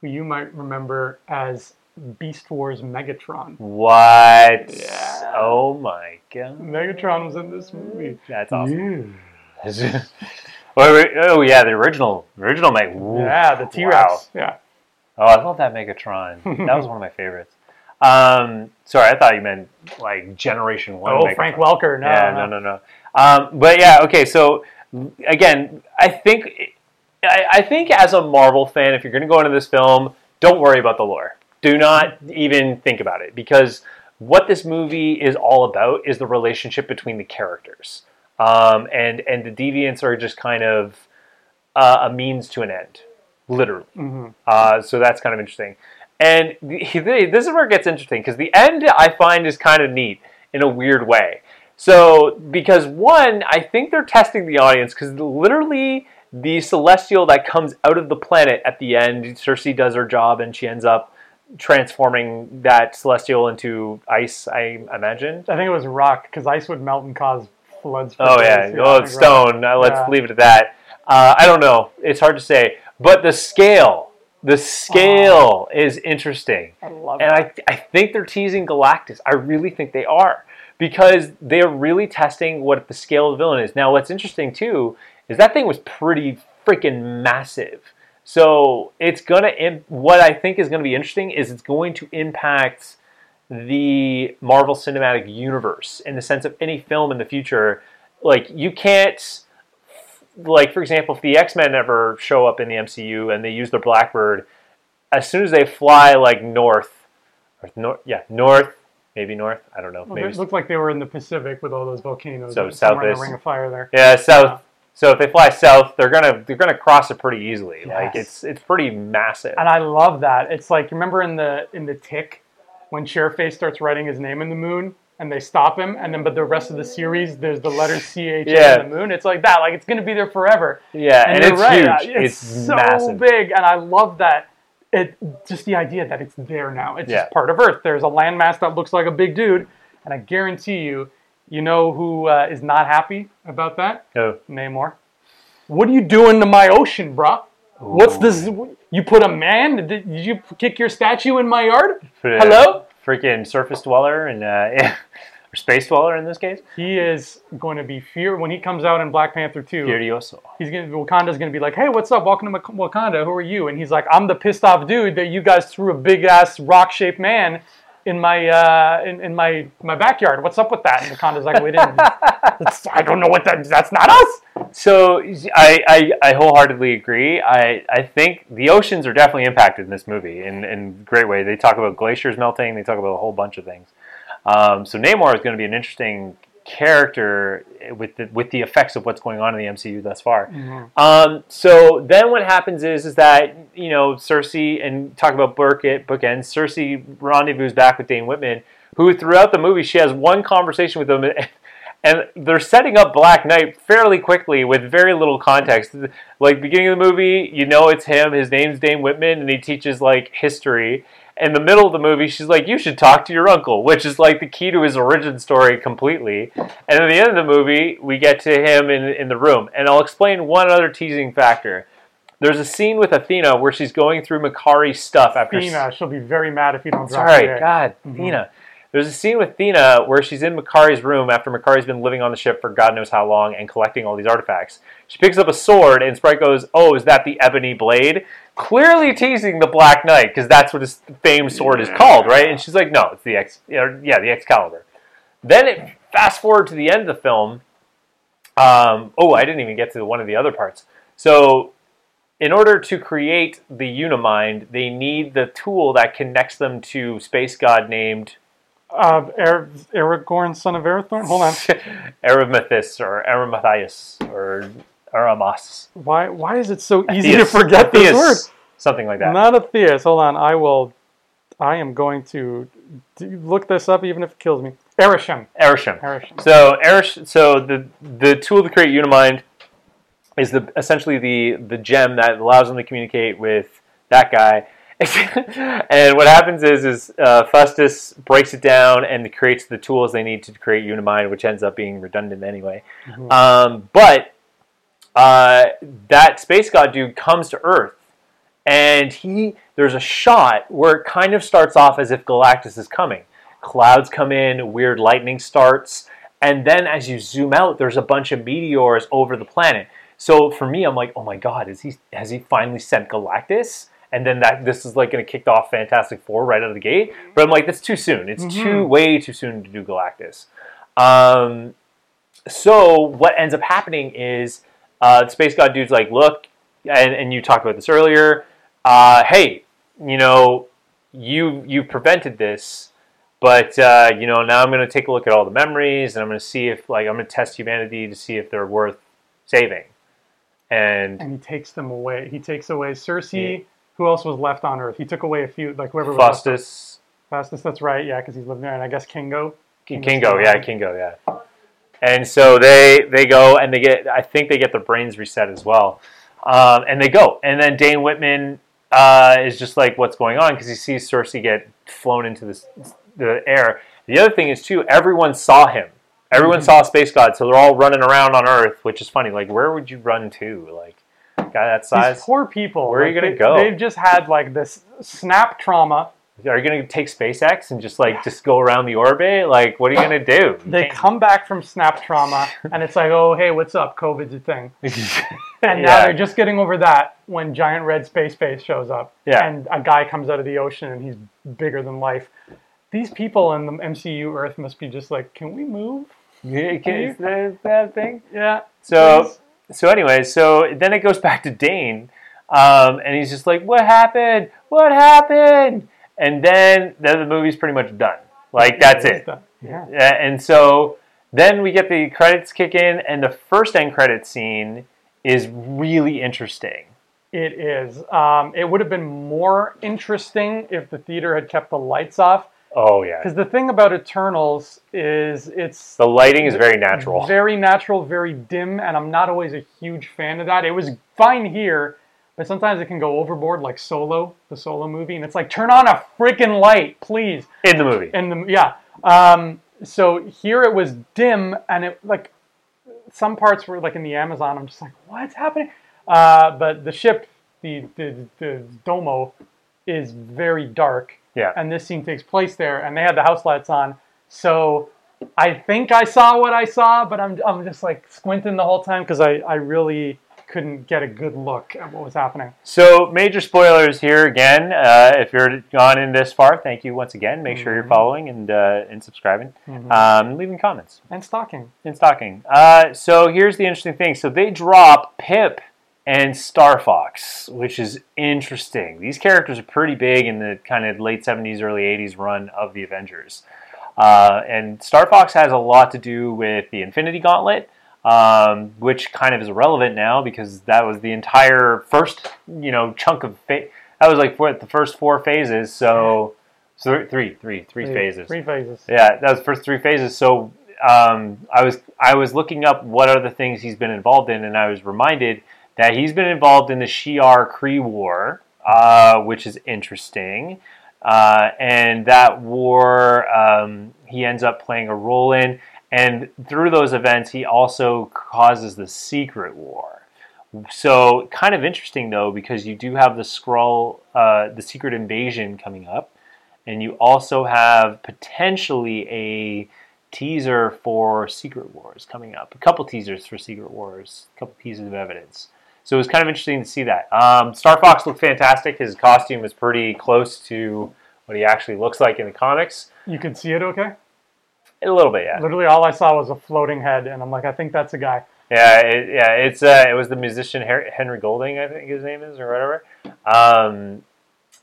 who you might remember as Beast Wars Megatron. What? Yeah. Oh my god. Megatron was in this movie. That's awesome. wait, oh yeah, the original, original Meg. Yeah, the T Rex. Wow. Yeah. Oh, I love that Megatron. that was one of my favorites. Um, sorry, I thought you meant like Generation One. Oh, Megatron. Frank Welker. No, yeah, no, no, no. Um, but yeah, okay. So again, I think I, I think as a Marvel fan, if you're going to go into this film, don't worry about the lore. Do not even think about it because what this movie is all about is the relationship between the characters, um, and and the deviants are just kind of uh, a means to an end, literally. Uh, so that's kind of interesting. And the, the- this is where it gets interesting because the end I find is kind of neat in a weird way. So, because one, I think they're testing the audience because literally the celestial that comes out of the planet at the end, Sersi does her job and she ends up transforming that celestial into ice, I imagine. I think it was rock because ice would melt and cause floods. Oh yeah, oh it's stone. Uh, let's Yeah. leave it at that. Uh, I don't know. It's hard to say, but the scale, the scale is interesting, I love and that. I I think they're teasing Galactus. I really think they are because they're really testing what the scale of the villain is. Now, what's interesting too is that thing was pretty freaking massive. So it's gonna. Im- what I think is gonna be interesting is it's going to impact the Marvel Cinematic Universe in the sense of any film in the future. Like you can't, like for example, if the X Men ever show up in the MCU and they use their Blackbird, as soon as they fly like north, or north, yeah, north, maybe north. I don't know. Well, Maybe it looked like they were in the Pacific with all those volcanoes. So south is- Ring of Fire there. yeah, south. So if they fly south, they're gonna they're gonna cross it pretty easily. Like it's it's pretty massive. And I love that. It's like remember in the in the Tick when Chairface starts writing his name in the moon and they stop him, and then but the rest of the series there's the letter C H Yeah. in the moon. It's like that. Like it's gonna be there forever. yeah, and, you're it's right, huge. uh, It's, so massive. big, and I love that. It just the idea that it's there now. It's Yeah. just part of Earth. There's a landmass that looks like a big dude, and I guarantee you, you know who uh, is not happy about that? Oh. Namor. What are you doing to my ocean, bruh? What's this? You put a man? Did, did you kick your statue in my yard? Hello? Freaking surface dweller and uh, or space dweller in this case. He is going to be fear when he comes out in Black Panther 2. Furioso. He's gonna Wakanda's gonna be like, "Hey, what's up? Welcome to Wakanda. Who are you?" And he's like, "I'm the pissed off dude that you guys threw a big ass rock shaped man in my uh, in, in my my backyard. What's up with that?" And Wakanda's like, "We didn't. I don't know what that. That's not us." So I, I, I wholeheartedly agree. I, I think the oceans are definitely impacted in this movie in, in a great way. They talk about glaciers melting. They talk about a whole bunch of things. Um, so Namor is going to be an interesting character with the, with the effects of what's going on in the MCU thus far. Um, so then what happens is is that you know Sersi and talk about Burkett bookends. Sersi rendezvous back with Dane Whitman, who throughout the movie she has one conversation with him. And they're setting up Black Knight fairly quickly with very little context. Like beginning of the movie, you know it's him. His name's Dane Whitman, and he teaches like history. In the middle of the movie, she's like, "You should talk to your uncle," which is like the key to his origin story completely. And at the end of the movie, we get to him in in the room, and I'll explain one other teasing factor. There's a scene with Athena where she's going through Makkari's stuff after. Athena, she'll be very mad if you don't Sorry. God, mm-hmm. Athena. There's a scene with Thena where she's in Makkari's room after Makkari's been living on the ship for God knows how long and collecting all these artifacts. She picks up a sword, and Sprite goes, "Oh, is that the ebony blade?" Clearly teasing the Black Knight because that's what his famed sword is called, right? And she's like, "No, it's the X, yeah, the Excalibur." Then it fast forward to the end of the film. Um, oh, I didn't even get to one of the other parts. So, in order to create the Unimind, they need the tool that connects them to space god named Uh, Er- Aragorn, son of Arathorn. Hold on. Eremathes or Eremathias or Aramas. Why? Why is it so easy to forget this Theus. word? Something like that. Not a Theus. Hold on. I will. I am going to d- look this up, even if it kills me. Arishem. Arishem. Arishem. So Erish, so the the tool to create Unimind is the essentially the the gem that allows them to communicate with that guy. and what happens is is uh, Phastos breaks it down and creates the tools they need to create Unimind, which ends up being redundant anyway. Um, but uh, that space god dude comes to Earth, and he there's a shot where it kind of starts off as if Galactus is coming. Clouds come in, weird lightning starts, and then as you zoom out, there's a bunch of meteors over the planet. So for me, I'm like, oh my god, is he has he finally sent Galactus? And then that this is like going to kick off Fantastic Four right out of the gate. But I'm like, that's too soon. It's too way too soon to do Galactus. Um, so what ends up happening is uh, the space god dude's like, look, and, and you talked about this earlier. Uh, hey, you know, you you prevented this, but uh, you know now I'm going to take a look at all the memories and I'm going to see if like I'm going to test humanity to see if they're worth saving. And And he takes them away. He takes away Sersi. Who else was left on Earth? He took away a few, like whoever was. Phastos, Phastos. That's right. Yeah, because he's living there, and I guess Kingo. Kingo, yeah, Kingo, yeah. And so they they go and they get I think they get their brains reset as well, um, and they go and then Dane Whitman uh, is just like what's going on because he sees Sersi get flown into this, the air. The other thing is too everyone saw him. Everyone saw Space God, so they're all running around on Earth, which is funny. Like, where would you run to? Like, guy that size? These poor people. Where are you like, gonna they- go? They've just had like this snap trauma. Are you gonna take SpaceX and just like just go around the orbit? Like, what are you gonna do? You They come back from snap trauma, and it's like, oh, hey, what's up? COVID's a thing. And now Yeah. they're just getting over that when giant red space face shows up. Yeah. And a guy comes out of the ocean and he's bigger than life. These people in the MCU Earth must be just like, can we move? Yeah, can- is that that thing? Yeah. So please." So anyway, so then it goes back to Dane, um, and he's just like, "What happened? What happened?" And then then the movie's pretty much done. Like that's it. Yeah, and so then we get the credits kick in, and the first end credit scene is really interesting. It is. Um, it would have been more interesting if the theater had kept the lights off. Oh yeah, Because the thing about Eternals is it's the lighting is very natural. very natural, very dim, and I'm not always a huge fan of that. It was fine here, but sometimes it can go overboard, like Solo, the Solo movie, and it's like turn on a freaking light, please. In the movie, And the yeah, um, so here it was dim, and it like some parts were like in the Amazon. I'm just like, what's happening? Uh, but the ship, the, the the Domo, is very dark yeah. and this scene takes place there, and they had the house lights on. So I think I saw what I saw, but I'm, I'm just like squinting the whole time because I, I really couldn't get a good look at what was happening. So, major spoilers here again. Uh, if you're gone in this far, thank you once again. Make sure you're following and uh, and subscribing, um, leaving comments And stalking. and stalking. Uh, so here's the interesting thing. So they drop Pip and Star Fox, which is interesting. These characters are pretty big in the kind of late 70s, early 80s run of the Avengers. Uh, and Star Fox has a lot to do with the Infinity Gauntlet, um, which kind of is irrelevant now because that was the entire first, you know, chunk of fa- that was like what the first four phases. So, so three, three, three phases. Three phases. Yeah, that was the first three phases. So um, I was I was looking up what other things he's been involved in, and I was reminded that he's been involved in the Shi'ar Kree War, uh, which is interesting. Uh, and that war um, he ends up playing a role in, and through those events he also causes the Secret War. So kind of interesting though because you do have the Skrull, uh, the Secret Invasion coming up, and you also have potentially a teaser for Secret Wars coming up. A couple teasers for Secret Wars, a couple pieces of evidence. So it was kind of interesting to see that. Um, Star Fox looked fantastic. His costume is pretty close to what he actually looks like in the comics. You can see it okay? A little bit, yeah. Literally, all I saw was a floating head, and I'm like, I think that's a guy. Yeah, it, yeah. It's uh, it was the musician Henry Golding, I think his name is, or whatever. Um,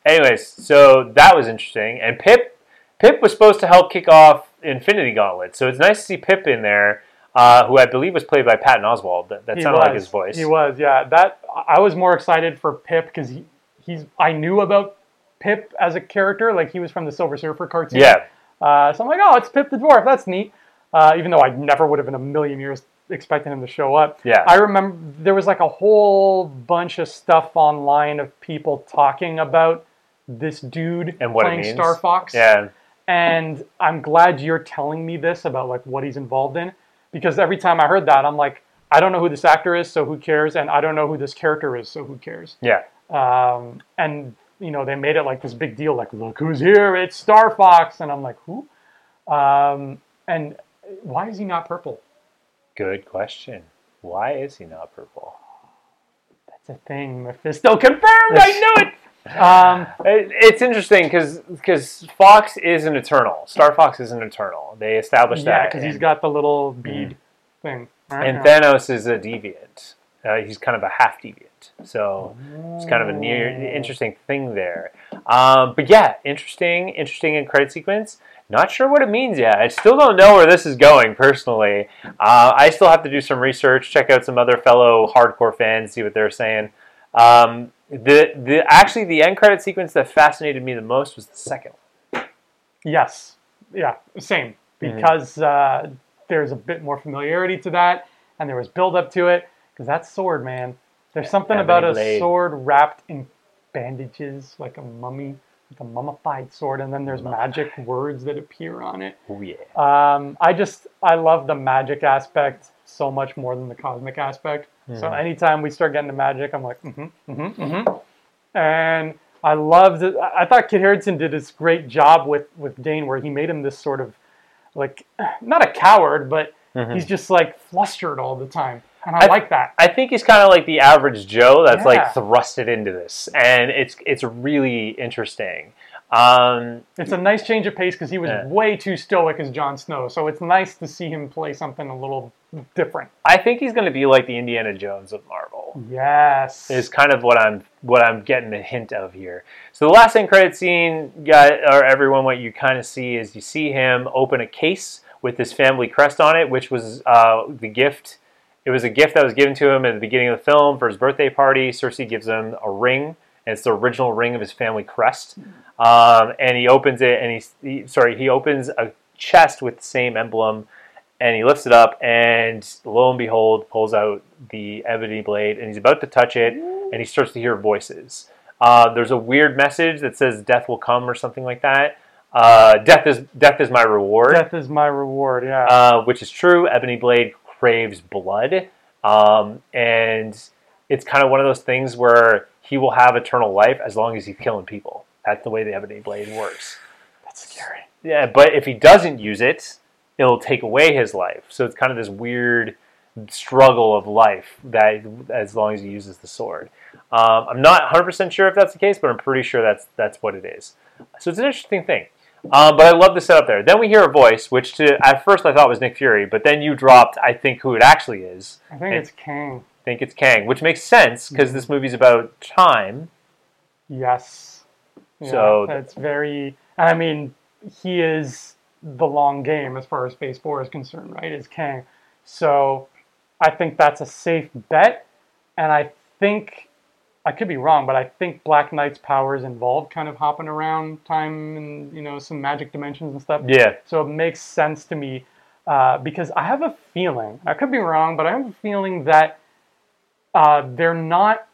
anyways, so that was interesting. And Pip, Pip was supposed to help kick off Infinity Gauntlet, so it's nice to see Pip in there. Uh, who I believe was played by Patton Oswalt. That, that sounded was. like his voice. He was, yeah. That I was more excited for Pip because he, he's. I knew about Pip as a character, like he was from the Silver Surfer cartoon. Yeah. Uh, so I'm like, oh, it's Pip the dwarf. That's neat. Uh, even though I never would have in a million years expecting him to show up. Yeah. I remember there was like a whole bunch of stuff online of people talking about this dude and what playing Star Fox. Yeah. And I'm glad you're telling me this about like what he's involved in because every time I heard that, I'm like, I don't know who this actor is, so who cares? And I don't know who this character is, so who cares? Yeah. Um, and you know, they made it like this big deal, like, look who's here, it's Star Fox, and I'm like, who? Um, and why is he not purple? Good question. Why is he not purple? That's a thing. Mephisto confirmed. I knew it. Um, it, it's interesting because because Fox is an Eternal. Star Fox is an Eternal. They established yeah, that. because he's got the little bead mm. thing. Right and Thanos is a deviant. Uh, he's kind of a half deviant. So it's kind of a near interesting thing there. Um, but yeah, interesting, interesting in credit sequence. Not sure what it means yet. I still don't know where this is going personally. Uh, I still have to do some research, check out some other fellow hardcore fans, see what they're saying. Um, the the actually the end credit sequence that fascinated me the most was the second one. Yes, yeah, same mm-hmm. because mm-hmm. uh, there's a bit more familiarity to that, and there was build up to it. Because that sword, man, there's something about a blade. sword wrapped in bandages, like a mummy like a mummified sword, and then there's magic words that appear on it. Oh yeah. Um, I just I love the magic aspect so much more than the cosmic aspect. Mm-hmm. So anytime we start getting to magic, I'm like, mm-hmm, mm-hmm, mm-hmm. And I loved it. I thought Kit Harington did this great job with with Dane, where he made him this sort of like not a coward, but mm-hmm. he's just like flustered all the time. And I, I like that. I think he's kind of like the average Joe that's yeah. like thrusted into this, and it's it's really interesting. Um, it's a nice change of pace because he was yeah. way too stoic as Jon Snow. So it's nice to see him play something a little different. I think he's going to be like the Indiana Jones of Marvel. Yes, is kind of what I'm what I'm getting a hint of here. So the last end credit scene, got or everyone, what you kind of see is you see him open a case with his family crest on it, which was uh, the gift it was a gift that was given to him at the beginning of the film for his birthday party. Sersi gives him a ring, it's the original ring of his family crest. Um, and he opens it, and he, he, sorry, he opens a chest with the same emblem, and he lifts it up, and lo and behold, pulls out the ebony blade, and he's about to touch it, and he starts to hear voices. Uh, there's a weird message that says "death will come" or something like that. Uh, death is death is my reward. Death is my reward. Yeah. Uh, which is true. Ebony blade craves blood. Um, and it's kind of one of those things where he will have eternal life as long as he's killing people. That's the way the Ebony Blade works. That's scary. Yeah, but if he doesn't use it, it'll take away his life. So it's kind of this weird struggle of life that as long as he uses the sword. Um, I'm not 100% sure if that's the case, but I'm pretty sure that's that's what it is. So it's an interesting thing. Um, but I love the setup there. Then we hear a voice, which to, at first I thought was Nick Fury, but then you dropped, I think, who it actually is. I think it's Kang. I think it's Kang, which makes sense because mm-hmm. this movie's about time. Yes. Yeah, so it's very. I mean, he is the long game as far as Phase Four is concerned, right? Is Kang. So I think that's a safe bet, and I think I could be wrong, but I think Black Knight's powers involve kind of hopping around time and you know some magic dimensions and stuff. Yeah. So it makes sense to me uh, because I have a feeling I could be wrong, but I have a feeling that uh, they're not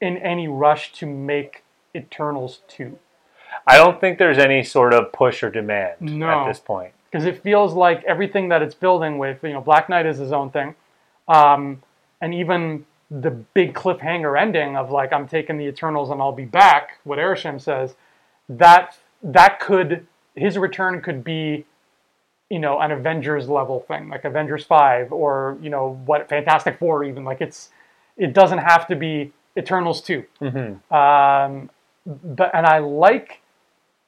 in any rush to make Eternals two. I don't think there's any sort of push or demand no. at this point because it feels like everything that it's building with you know Black Knight is his own thing, um, and even the big cliffhanger ending of like I'm taking the Eternals and I'll be back, what Arishem says, that that could his return could be, you know, an Avengers level thing, like Avengers five, or you know what Fantastic Four, even like it's it doesn't have to be Eternals two. Mm-hmm. Um, but and I like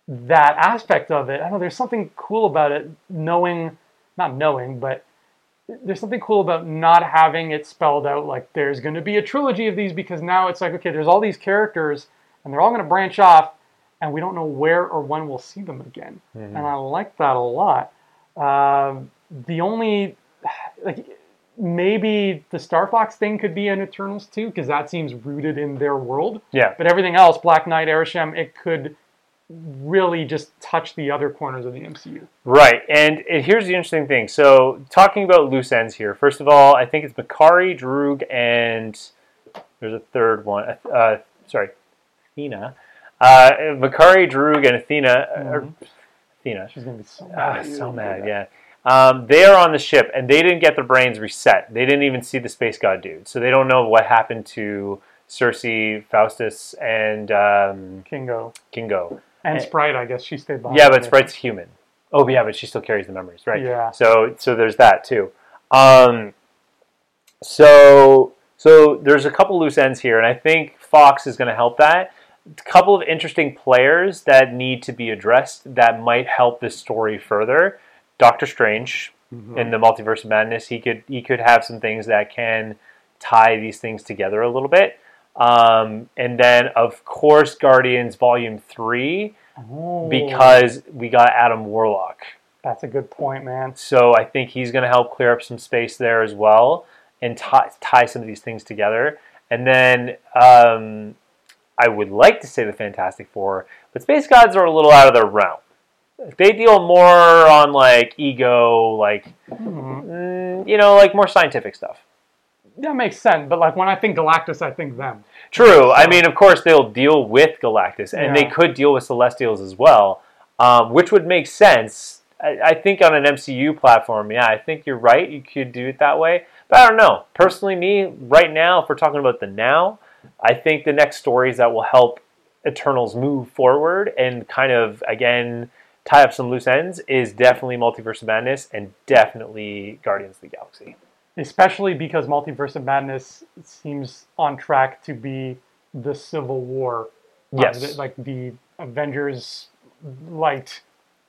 that aspect of it. I know there's something cool about it, knowing, not knowing, but there's something cool about not having it spelled out like there's going to be a trilogy of these because now it's like okay, there's all these characters and they're all going to branch off, and we don't know where or when we'll see them again. Mm-hmm. And I like that a lot. Um, the only like maybe the Star Fox thing could be an Eternals too because that seems rooted in their world. Yeah. But everything else, Black Knight, Arishem, it could really just touch the other corners of the MCU. Right, and, and here's the interesting thing. So, talking about loose ends here. First of all, I think it's Makkari, Druig, and there's a third one. Uh, sorry, Athena. Uh, Makkari, Druig, and Athena. Or, Athena. She's gonna be so Ah, mad. so mad, yeah. Um, they are on the ship, and they didn't get their brains reset. They didn't even see the space god dude, so they don't know what happened to Sersi, Phastos, and um, Kingo Kingo. and. Sprite. I guess she stayed behind. Yeah, but Sprite's human. Oh, yeah, but she still carries the memories, right? Yeah. So, so there's that too. Um, so, so there's a couple loose ends here, and I think Fox is going to help that. A couple of interesting players that need to be addressed that might help this story further. Doctor Strange in the Multiverse of Madness, he could he could have some things that can tie these things together a little bit. Um, and then, of course, Guardians Volume Three Oh, because we got Adam Warlock. that's a good point, man. So I think he's going to help clear up some space there as well and tie, tie some of these things together. And then um, I would like to say the Fantastic Four, but Space Gods are a little out of their realm. They deal more on like ego, like Mhm. mm, you know, like more scientific stuff. That makes sense. But like when I think Galactus, I think them. True. I mean, of course, they'll deal with Galactus, and they could deal with Celestials as well, um, which would make sense. I, I think on an MCU platform, yeah, I think you're right. You could do it that way, but I don't know. Personally, me right now, if we're talking about the now, I think the next stories that will help Eternals move forward and kind of again tie up some loose ends is definitely Multiverse of Madness and definitely Guardians of the Galaxy. especially because Multiverse of Madness seems on track to be the Civil War. uh, Yes. the- like the Avengers light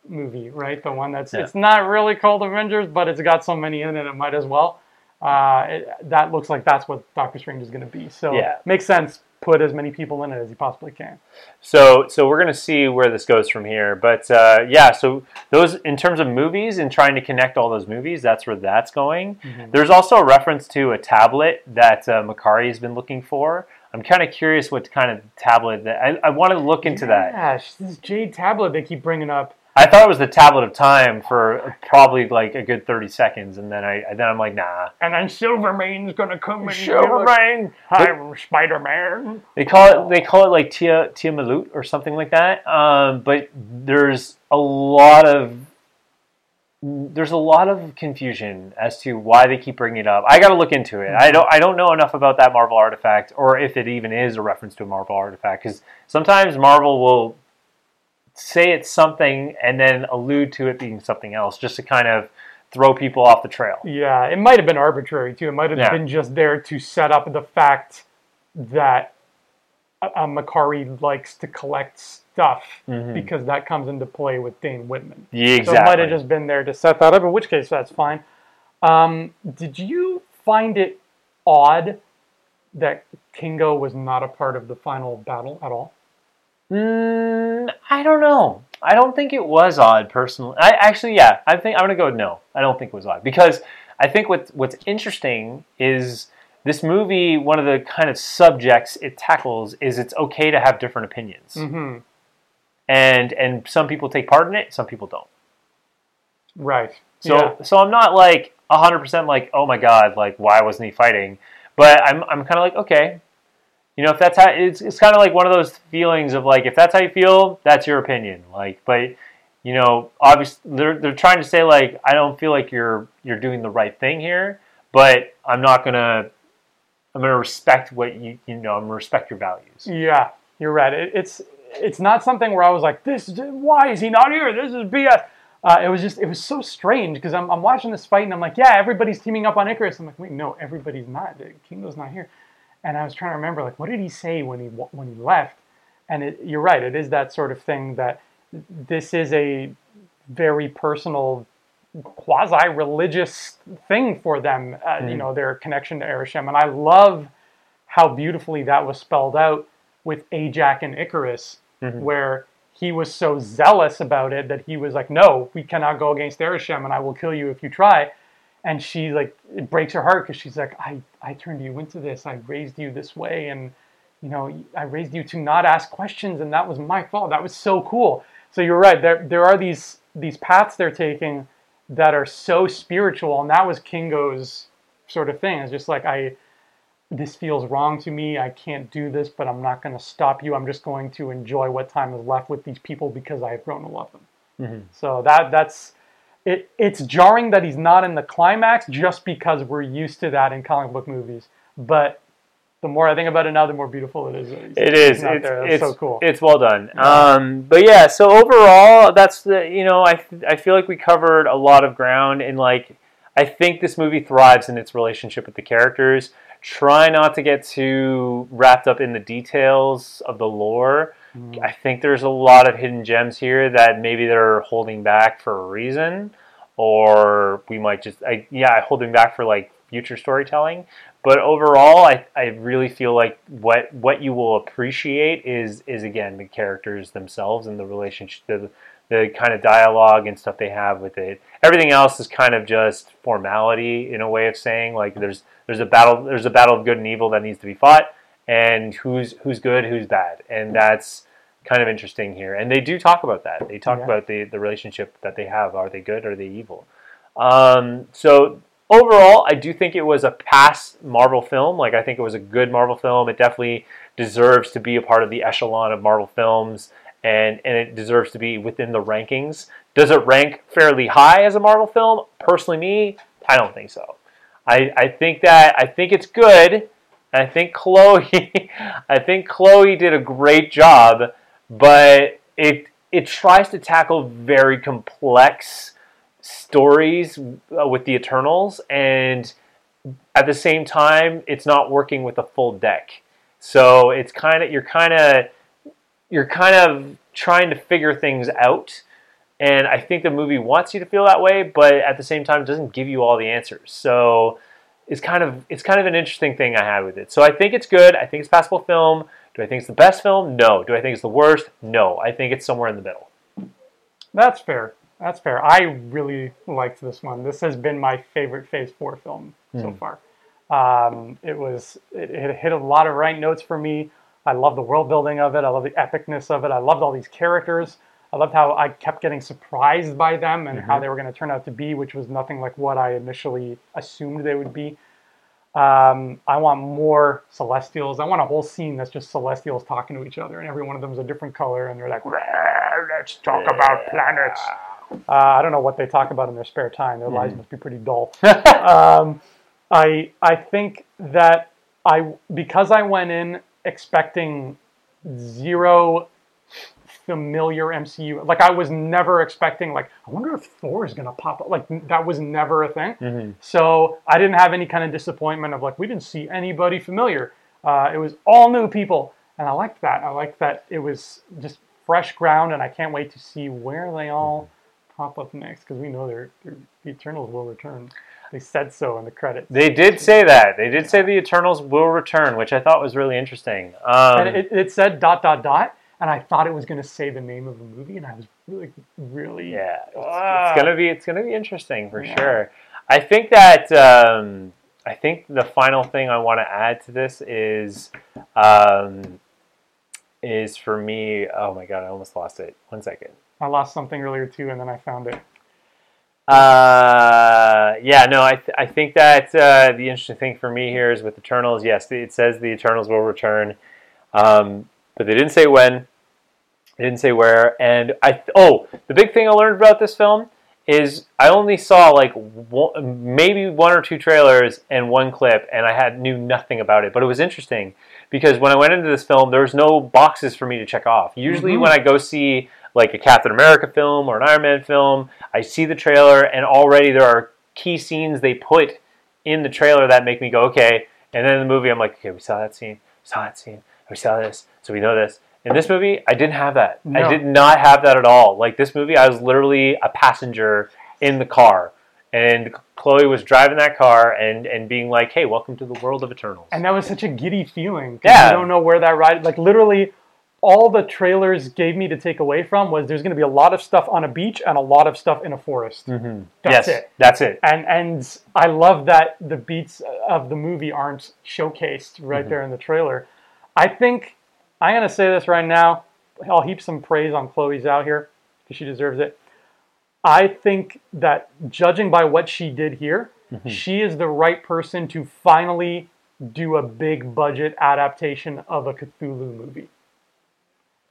movie, right? The one that's Yeah. it's not really called Avengers, but it's got so many in it, it might as well. Uh, it, that looks like that's what Doctor Strange is going to be. So Yeah. makes sense. Put as many people in it as you possibly can. So, so we're going to see where this goes from here. But uh, yeah, so those in terms of movies and trying to connect all those movies, that's where that's going. There's also a reference to a tablet that uh, Makkari has been looking for. I'm kind of curious what kind of tablet that I, I want to look into that. Yeah, this Jade tablet they keep bringing up. I thought it was the tablet of time for probably like a good 30 seconds, and then I then I'm like, nah. And then Silvermane's gonna come and Silvermane. I'm Spider Man. They call it they call it like Tia Tia Malut or something like that. Um, but there's a lot of there's a lot of confusion as to why they keep bringing it up. I got to look into it. I don't I don't know enough about that Marvel artifact or if it even is a reference to a Marvel artifact because sometimes Marvel will say it's something and then allude to it being something else just to kind of throw people off the trail. Yeah, it might have been arbitrary too. It might have Yeah. been just there to set up the fact that uh, Makkari likes to collect stuff because that comes into play with Dane Whitman. Yeah, exactly. So it might have just been there to set that up. In which case, that's fine. Um, did you find it odd that Kingo was not a part of the final battle at all? Mm, I don't know. I don't think it was odd personally. I actually, yeah, I think I'm gonna go no. I don't think it was odd because I think what what's interesting is this movie. One of the kind of subjects it tackles is it's okay to have different opinions, Mm-hmm. and and some people take part in it, some people don't. Right. So yeah. so I'm not like 100 percent like oh my god like why wasn't he fighting, but I'm I'm kind of like okay. You know, if that's how it's, it's kind of like one of those feelings of like, if that's how you feel, that's your opinion. Like, but you know, obviously they're they're trying to say like, I don't feel like you're you're doing the right thing here, but I'm not gonna I'm gonna respect what you you know I'm gonna respect your values. Yeah, you're right. It, it's it's not something where I was like, this, why is he not here? This is BS. Uh, it was just, it was so strange because I'm, I'm watching this fight and I'm like, yeah, everybody's teaming up on Ikaris. I'm like, wait, no, everybody's not. Kingo's not here. And I was trying to remember, like, what did he say when he when he left? And it, you're right, it is that sort of thing that this is a very personal, quasi-religious thing for them. Uh, mm. You know, their connection to Arishem, and I love how beautifully that was spelled out with Ajak and Ikaris, mm-hmm. where he was so zealous about it that he was like, "No, we cannot go against Arishem, and I will kill you if you try." And she like it breaks her heart because she's like, "I I turned you into this. I raised you this way, and you know I raised you to not ask questions, and that was my fault. That was so cool." So you're right. There there are these these paths they're taking that are so spiritual, and that was Kingo's sort of thing. It's just like I this feels wrong to me. I can't do this, but I'm not going to stop you. I'm just going to enjoy what time is left with these people because I have grown to love them. Mm-hmm. So that that's it. It's jarring that he's not in the climax just because we're used to that in comic book movies. But the more I think about it now, the more beautiful it is. It is. It's, it's so cool. It's well done. Yeah. Um, but yeah, so overall, that's the you know I I feel like we covered a lot of ground and like I think this movie thrives in its relationship with the characters try not to get too wrapped up in the details of the lore. Mm. I think there's a lot of hidden gems here that maybe they're holding back for a reason, or we might just, I, yeah, holding back for like future storytelling. But overall, I, I really feel like what what you will appreciate is is again the characters themselves and the relationship, the, the kind of dialogue and stuff they have with it. Everything else is kind of just formality in a way of saying like there's there's a battle there's a battle of good and evil that needs to be fought and who's who's good who's bad. And that's kind of interesting here. And they do talk about that. They talk yeah. about the the relationship that they have. Are they good or are they evil? Um, so overall i do think it was a past marvel film. Like i think it was a good marvel film. It definitely deserves to be a part of the echelon of marvel films and and it deserves to be within the rankings. Does it rank fairly high as a marvel film? Personally me i don't think so. I, I think that I think it's good. I think Chloe I think Chloe did a great job, but it it tries to tackle very complex stories uh, with the Eternals and at the same time it's not working with a full deck. So it's kind of you're kind of you're kind of trying to figure things out and I think the movie wants you to feel that way, but at the same time, doesn't give you all the answers. So it's kind of it's kind of an interesting thing I had with it. So I think it's good. I think it's passable film. Do I think it's the best film? No. Do I think it's the worst? No. I think it's somewhere in the middle. That's fair. That's fair. I really liked this one. This has been my favorite Phase Four film mm. so hmm. far. Um, it was it, it hit a lot of right notes for me. I love the world building of it. I love the epicness of it. I loved all these characters. I loved how I kept getting surprised by them and mm-hmm. how they were going to turn out to be, which was nothing like what I initially assumed they would be. Um, I want more Celestials. I want a whole scene that's just Celestials talking to each other, and every one of them is a different color, and they're like, "Let's talk about planets." Uh, I don't know what they talk about in their spare time. Their mm. lives must be pretty dull. um, I I think that I because I went in expecting zero familiar MCU. Like I was never expecting like I wonder if Thor is gonna pop up. Like that was never a thing. Mm-hmm. So I didn't have any kind of disappointment of like we didn't see anybody familiar. Uh, it was all new people, and I liked that. I liked that it was just fresh ground, and I can't wait to see where they all pop up next because we know they're, they're, the Eternals will return. They said so in the credits. They did say that. They did say the Eternals will return, which I thought was really interesting. Um, and it, it said dot dot dot and I thought it was going to say the name of the movie, and I was really, really yeah. It's, it's gonna be it's gonna be interesting for yeah. sure. I think that um, I think the final thing I want to add to this is um, is for me. Oh my god, I almost lost it. One second. I lost something earlier too, and then I found it. Uh, yeah, no, I, th- I think that uh, the interesting thing for me here is with Eternals. Yes, it says the Eternals will return. Um, but they didn't say when. They didn't say where. And I oh, the big thing I learned about this film is I only saw like one, maybe one or two trailers and one clip, and I had knew nothing about it. But it was interesting because when I went into this film, there was no boxes for me to check off. Usually, Mhm. when I go see like a Captain America film or an Iron Man film, I see the trailer, and already there are key scenes they put in the trailer that make me go, okay. And then in the movie, I'm like, okay, we saw that scene, we saw that scene, we saw this, so we know this. In this movie, I didn't have that. I did not have that at all. Like this movie, I was literally a passenger in the car, and Chloe was driving that car and and being like, "Hey, welcome to the world of Eternals." And that was such a giddy feeling. Yeah. You don't know where that ride, like literally, all the trailers gave me to take away from was there's going to be a lot of stuff on a beach and a lot of stuff in a forest. mm-hmm. That's yes, it. That's it. And and I love that the beats of the movie aren't showcased right Mm-hmm. there in the trailer. I think I'm going to say this right now. I'll heap some praise on Chloe Zhao here because she deserves it. I think that judging by what she did here, Mm-hmm. she is the right person to finally do a big budget adaptation of a Cthulhu movie.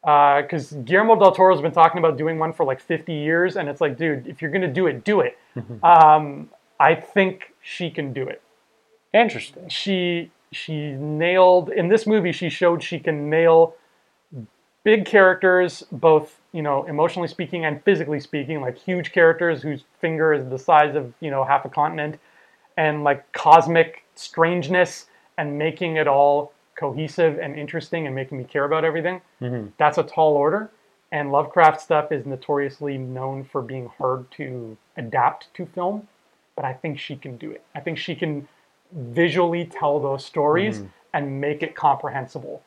Because Guillermo del Toro's been talking about doing one for like 50 years, and it's like, dude, if you're gonna do it, do it. Um, I think she can do it. Interesting. She she nailed in this movie. She showed she can nail big characters, both you know emotionally speaking and physically speaking, like huge characters whose finger is the size of you know half a continent, and like cosmic strangeness, and making it all cohesive and interesting and making me care about everything. Mhm. That's a tall order. And Lovecraft stuff is notoriously known for being hard to adapt to film, but I think she can do it. I think she can visually tell those stories and make it comprehensible.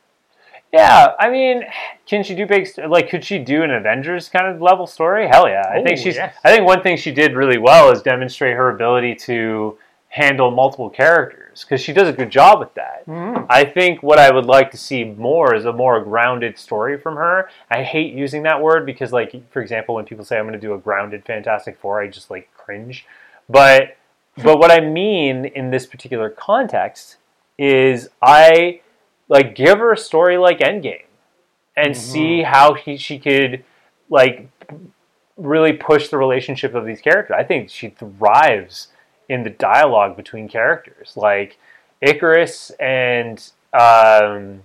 Yeah, I mean, can she do big? Like, could she do an Avengers kind of level story? Hell yeah! I think Oh, she's. yes. I think one thing she did really well is demonstrate her ability to handle multiple characters because she does a good job with that. Mhm. I think what I would like to see more is a more grounded story from her. I hate using that word because, like, for example, when people say I'm going to do a grounded Fantastic Four, I just like cringe. But but what I mean in this particular context is I like give her a story like Endgame and see how he she could like really push the relationship of these characters. I think she thrives in the dialogue between characters, like Ikaris and um,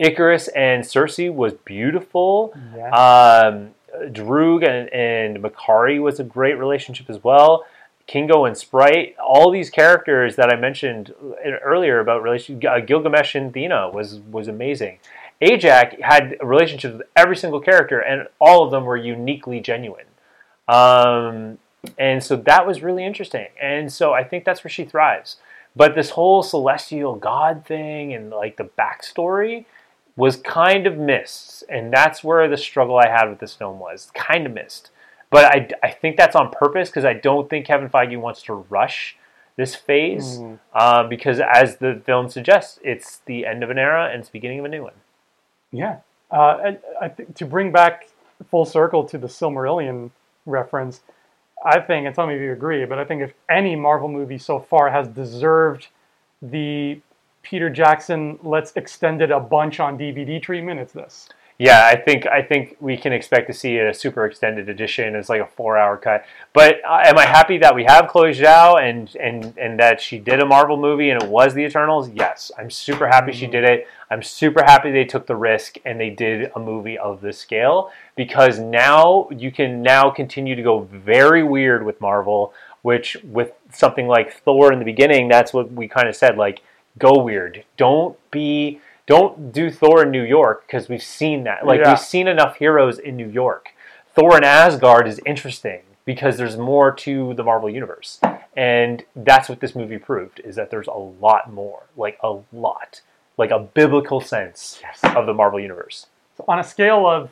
Ikaris and Sersi was beautiful. Yeah. Um, Druig and, and Makkari was a great relationship as well. Kingo and Sprite, all these characters that I mentioned earlier about relation, uh, Gilgamesh and Thena was was amazing. Ajak had relationships with every single character, and all of them were uniquely genuine. Um, and so that was really interesting. And so I think that's where she thrives. But this whole celestial god thing and like the backstory was kind of missed. And that's where the struggle I had with this film was kind of missed. But I, I think that's on purpose because I don't think Kevin Feige wants to rush this phase Mhm. uh, because, as the film suggests, it's the end of an era and it's the beginning of a new one. Yeah. Uh, and I think to bring back full circle to the Silmarillion reference, I think, and tell me if you agree, but I think if any Marvel movie so far has deserved the Peter Jackson let's extend it a bunch on DVD treatment, it's this. Yeah, I think I think we can expect to see a super extended edition. It's like a four-hour cut. But uh, am I happy that we have Chloe Zhao and and and that she did a Marvel movie and it was the Eternals? Yes, I'm super happy she did it. I'm super happy they took the risk and they did a movie of this scale because now you can now continue to go very weird with Marvel. Which with something like Thor in the beginning, that's what we kind of said. Like, go weird. Don't be don't do Thor in New York because we've seen that. Like Yeah. we've seen enough heroes in New York. Thor in Asgard is interesting because there's more to the Marvel universe. And that's what this movie proved is that there's a lot more, like a lot, like a biblical sense Yes. of the Marvel universe. So on a scale of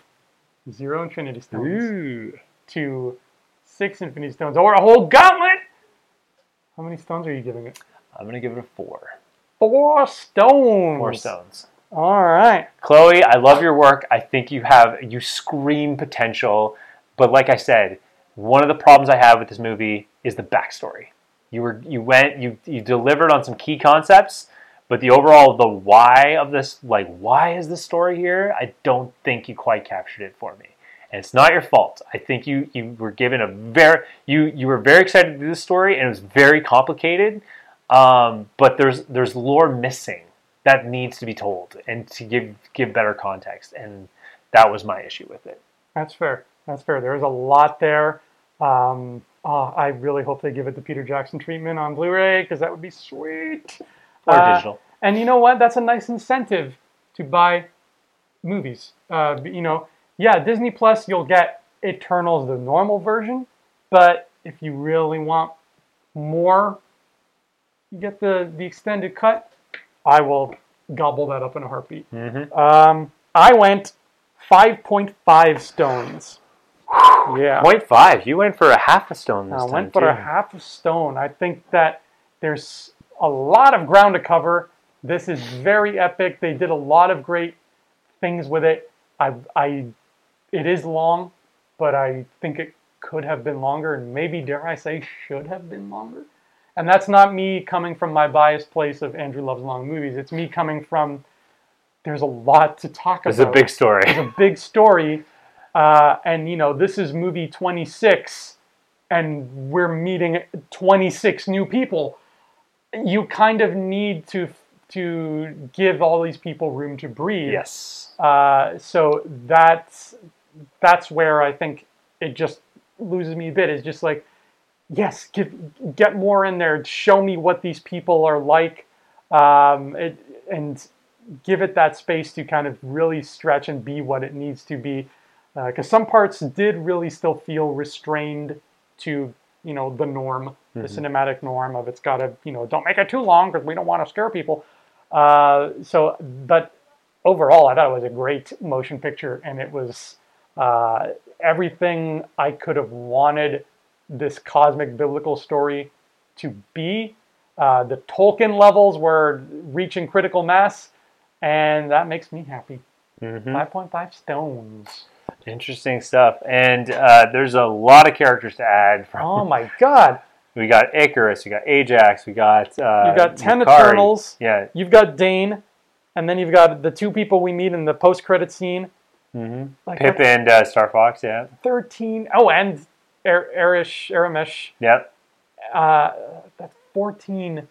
zero Infinity Stones to six Infinity Stones, or a whole gauntlet, how many stones are you giving it? I'm going to give it a 4. Four stones. Four stones. All right. Chloe, I love your work. I think you have you scream potential, but like I said, one of the problems I have with this movie is the backstory. You were you went you you delivered on some key concepts, but the overall the why of this like why is this story here? I don't think you quite captured it for me. and it's not your fault. I think you you were given a very you you were very excited to do this story, and it was very complicated. Um, but there's there's lore missing that needs to be told and to give give better context, and that was my issue with it. That's fair. That's fair. There's a lot there. Um, oh, I really hope they give it the Peter Jackson treatment on Blu-ray because that would be sweet. Or Uh, digital. And you know what? That's a nice incentive to buy movies. Uh, you know, yeah, Disney Plus, you'll get Eternals, the normal version, but if you really want more, you get the the extended cut. I will gobble that up in a heartbeat. hmm Um, I went 5.5 stones. Yeah. Point five. You went for a half a stone this I time I went for too. a half a stone. I think that there's a lot of ground to cover. This is very epic. They did a lot of great things with it. I, I, it is long, but I think it could have been longer, and maybe dare I say, should have been longer. And that's not me coming from my biased place of Andrew loves long movies. It's me coming from there's a lot to talk about. It's a big story. it's a big story. Uh, and you know, this is movie 26, and we're meeting 26 new people. You kind of need to to give all these people room to breathe. yes. Uh, so that's that's where I think it just loses me a bit. It's just like, yes, give get more in there. Show me what these people are like, um, it, and give it that space to kind of really stretch and be what it needs to be. Because some parts did really still feel restrained to you know the norm, the cinematic norm of it's got to you know don't make it too long because we don't want to scare people. Uh, so, but overall, I thought it was a great motion picture, and it was uh, everything I could have wanted this cosmic biblical story to be. Uh, the Tolkien levels were reaching critical mass, and that makes me happy. Mhm. 5.5 stones. Interesting stuff. And uh, there's a lot of characters to add. From Oh my god. we got Ikaris, we got Ajak, we got uh, You've got 10 Yukari. Eternals. Yeah. You've got Dane, and then you've got the two people we meet in the post credit scene. hmm Like Pip and uh, Starfox. Yeah. 13. 13. Oh, and Er- Erish, Aramesh. Yep. uh, that's 14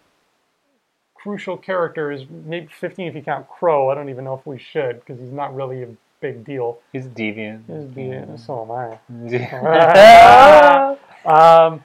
crucial characters, maybe 15 if you count Kro. I don't even know if we should because he's not really a big deal. He's a deviant. He's the- So am I. Yeah. Um,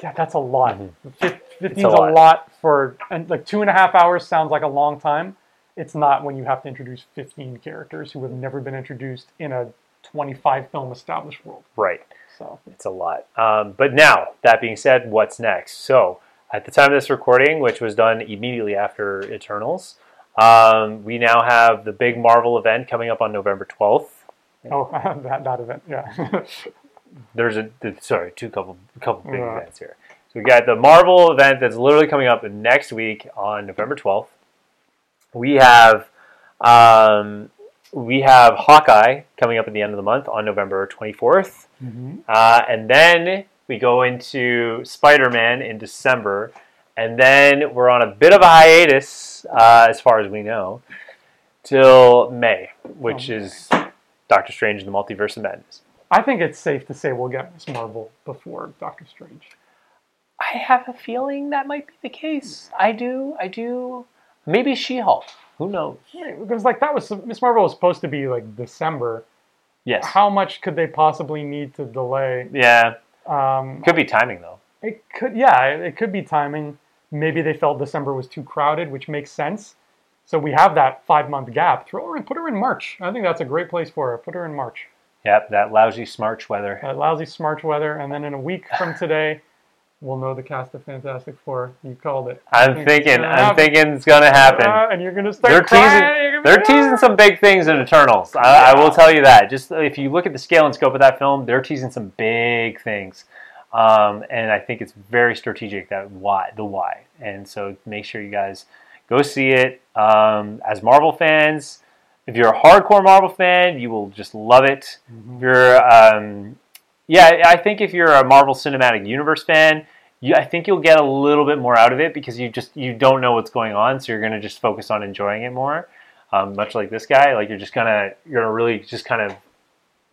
yeah, that's a lot. Fif- 15's a lot. lot. for, and like two and a half hours sounds like a long time. It's not when you have to introduce 15 characters who have never been introduced in a 25 film established world. right. So, It's a lot. Um, but now, that being said, what's next? So, at the time of this recording, which was done immediately after Eternals, um, we now have the big Marvel event coming up on November 12th. oh, that, that event, yeah. There's a sorry, two couple couple big Yeah. events here. So we got the Marvel event that's literally coming up next week on November 12th. We have um, we have Hawkeye coming up at the end of the month on November 24th. Uh, and then we go into Spider Man in December. And then we're on a bit of a hiatus, uh, as far as we know, till May, which Oh, is Doctor Strange and the Multiverse of Madness. I think it's safe to say we'll get Miss Marvel before Doctor Strange. I have a feeling that might be the case. I do. I do. Maybe She Hulk. Who knows? Because like that was Miss Marvel was supposed to be like December. Yes. How much could they possibly need to delay? Yeah. Um, Could be timing though. it could, yeah, it, could be timing. Maybe they felt December was too crowded, which makes sense. So we have that five month gap. Throw her in, put her in March. I think that's a great place for her. Put her in March. Yep. That lousy smarch weather. Uh, lousy smart weather, and then in a week from today, we'll know the cast of Fantastic Four. You called it. I'm thinking. I'm thinking it's gonna happen. Uh, and you're gonna start They're crying. teasing. They're teasing some big things in Eternals. I, I will tell you that. Just if you look at the scale and scope of that film, they're teasing some big things, um, and I think it's very strategic. That why the why, and so make sure you guys go see it. Um, as Marvel fans, if you're a hardcore Marvel fan, you will just love it. If you're, um, yeah, I think if you're a Marvel Cinematic Universe fan, you, I think you'll get a little bit more out of it because you just you don't know what's going on, so you're gonna just focus on enjoying it more. Um, much like this guy, like you're just gonna you're gonna really just kind of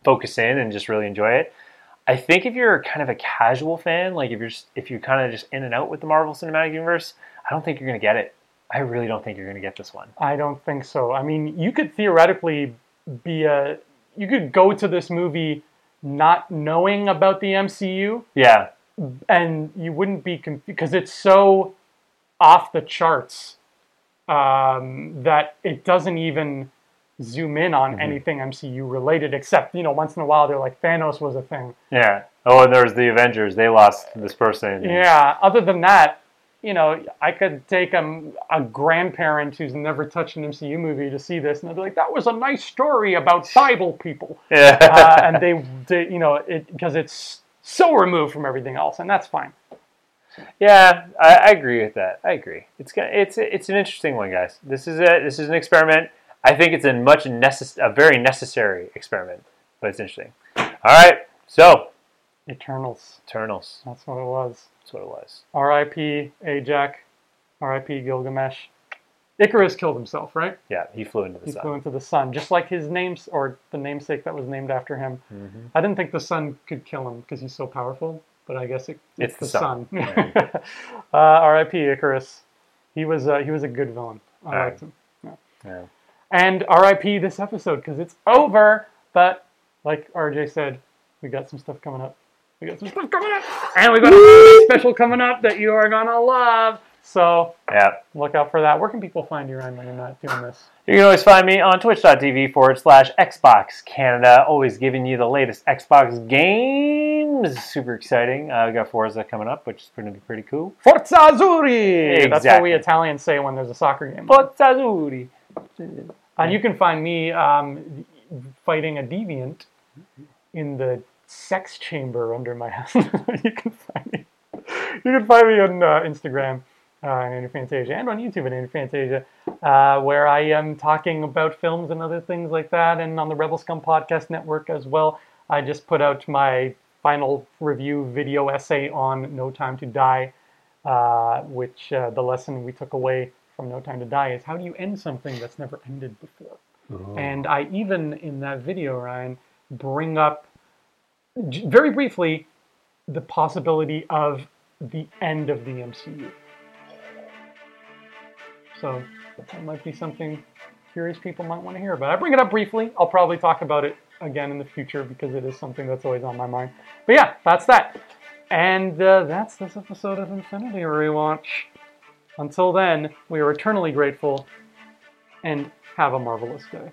focus in and just really enjoy it. I think if you're kind of a casual fan, like if you're just, if you're kind of just in and out with the Marvel Cinematic Universe, I don't think you're gonna get it. I really don't think you're gonna get this one. I don't think so. I mean, you could theoretically be a you could go to this movie not knowing about the MCU Yeah, and you wouldn't be confused because it's so off the charts um, that it doesn't even zoom in on anything MCU related except you know once in a while they're like Thanos was a thing. yeah. Oh, and there's the Avengers. They lost this person. Yeah. Other than that, you know, I could take a, a grandparent who's never touched an MCU movie to see this, and they'd be like, "That was a nice story about Bible people," Yeah. uh, and they, they, you know, it because it's so removed from everything else, and that's fine. Yeah, I, I agree with that. I agree. It's it's it's an interesting one, guys. This is a this is an experiment. I think it's a much necess- a very necessary experiment, but it's interesting. All right, so Eternals. Eternals. That's what it was. That's what it was. R.I.P. Ajak. R.I.P. Gilgamesh. Ikaris killed himself, right? Yeah, he flew into the He sun. He flew into the sun, just like his names or the namesake that was named after him. Mhm. I didn't think the sun could kill him because he's so powerful, but I guess it, It's it's, the the, sun. sun. uh, R.I.P. Ikaris. He was uh, he was a good villain. I liked him. Yeah. And R.I.P. this episode because it's over. But like RJ said, we got some stuff coming up. We got some stuff coming up, and we got a special coming up that you are gonna love. So Yeah. look out for that. Where can people find you, Ryan, when you're not doing this? You can always find me on twitch.tv forward slash Xbox Canada. Always giving you the latest Xbox games. Super exciting. Uh, we got Forza coming up, which is going to be pretty cool. Forza Azzurri! That's what we Italians say when there's a soccer game. Forza Azzurri. And you can find me um, fighting a deviant in the sex chamber under my house. you can find me. You can find me on uh, Instagram uh, and Andy Fantasia and on YouTube at Andy Fantasia, uh, where I am talking about films and other things like that, and on the Rebel Scum Podcast Network as well. I just put out my final review video essay on No Time to Die, uh, which uh, the lesson we took away from No Time to Die is how do you end something that's never ended before? And I even in that video, Ryan, bring up very briefly the possibility of the end of the MCU. So that might be something curious people might want to hear about. I bring it up briefly. I'll probably talk about it again in the future because it is something that's always on my mind. But yeah, that's that. And uh, that's this episode of Infinity Rewatch. Until then, we are eternally grateful and have a marvelous day.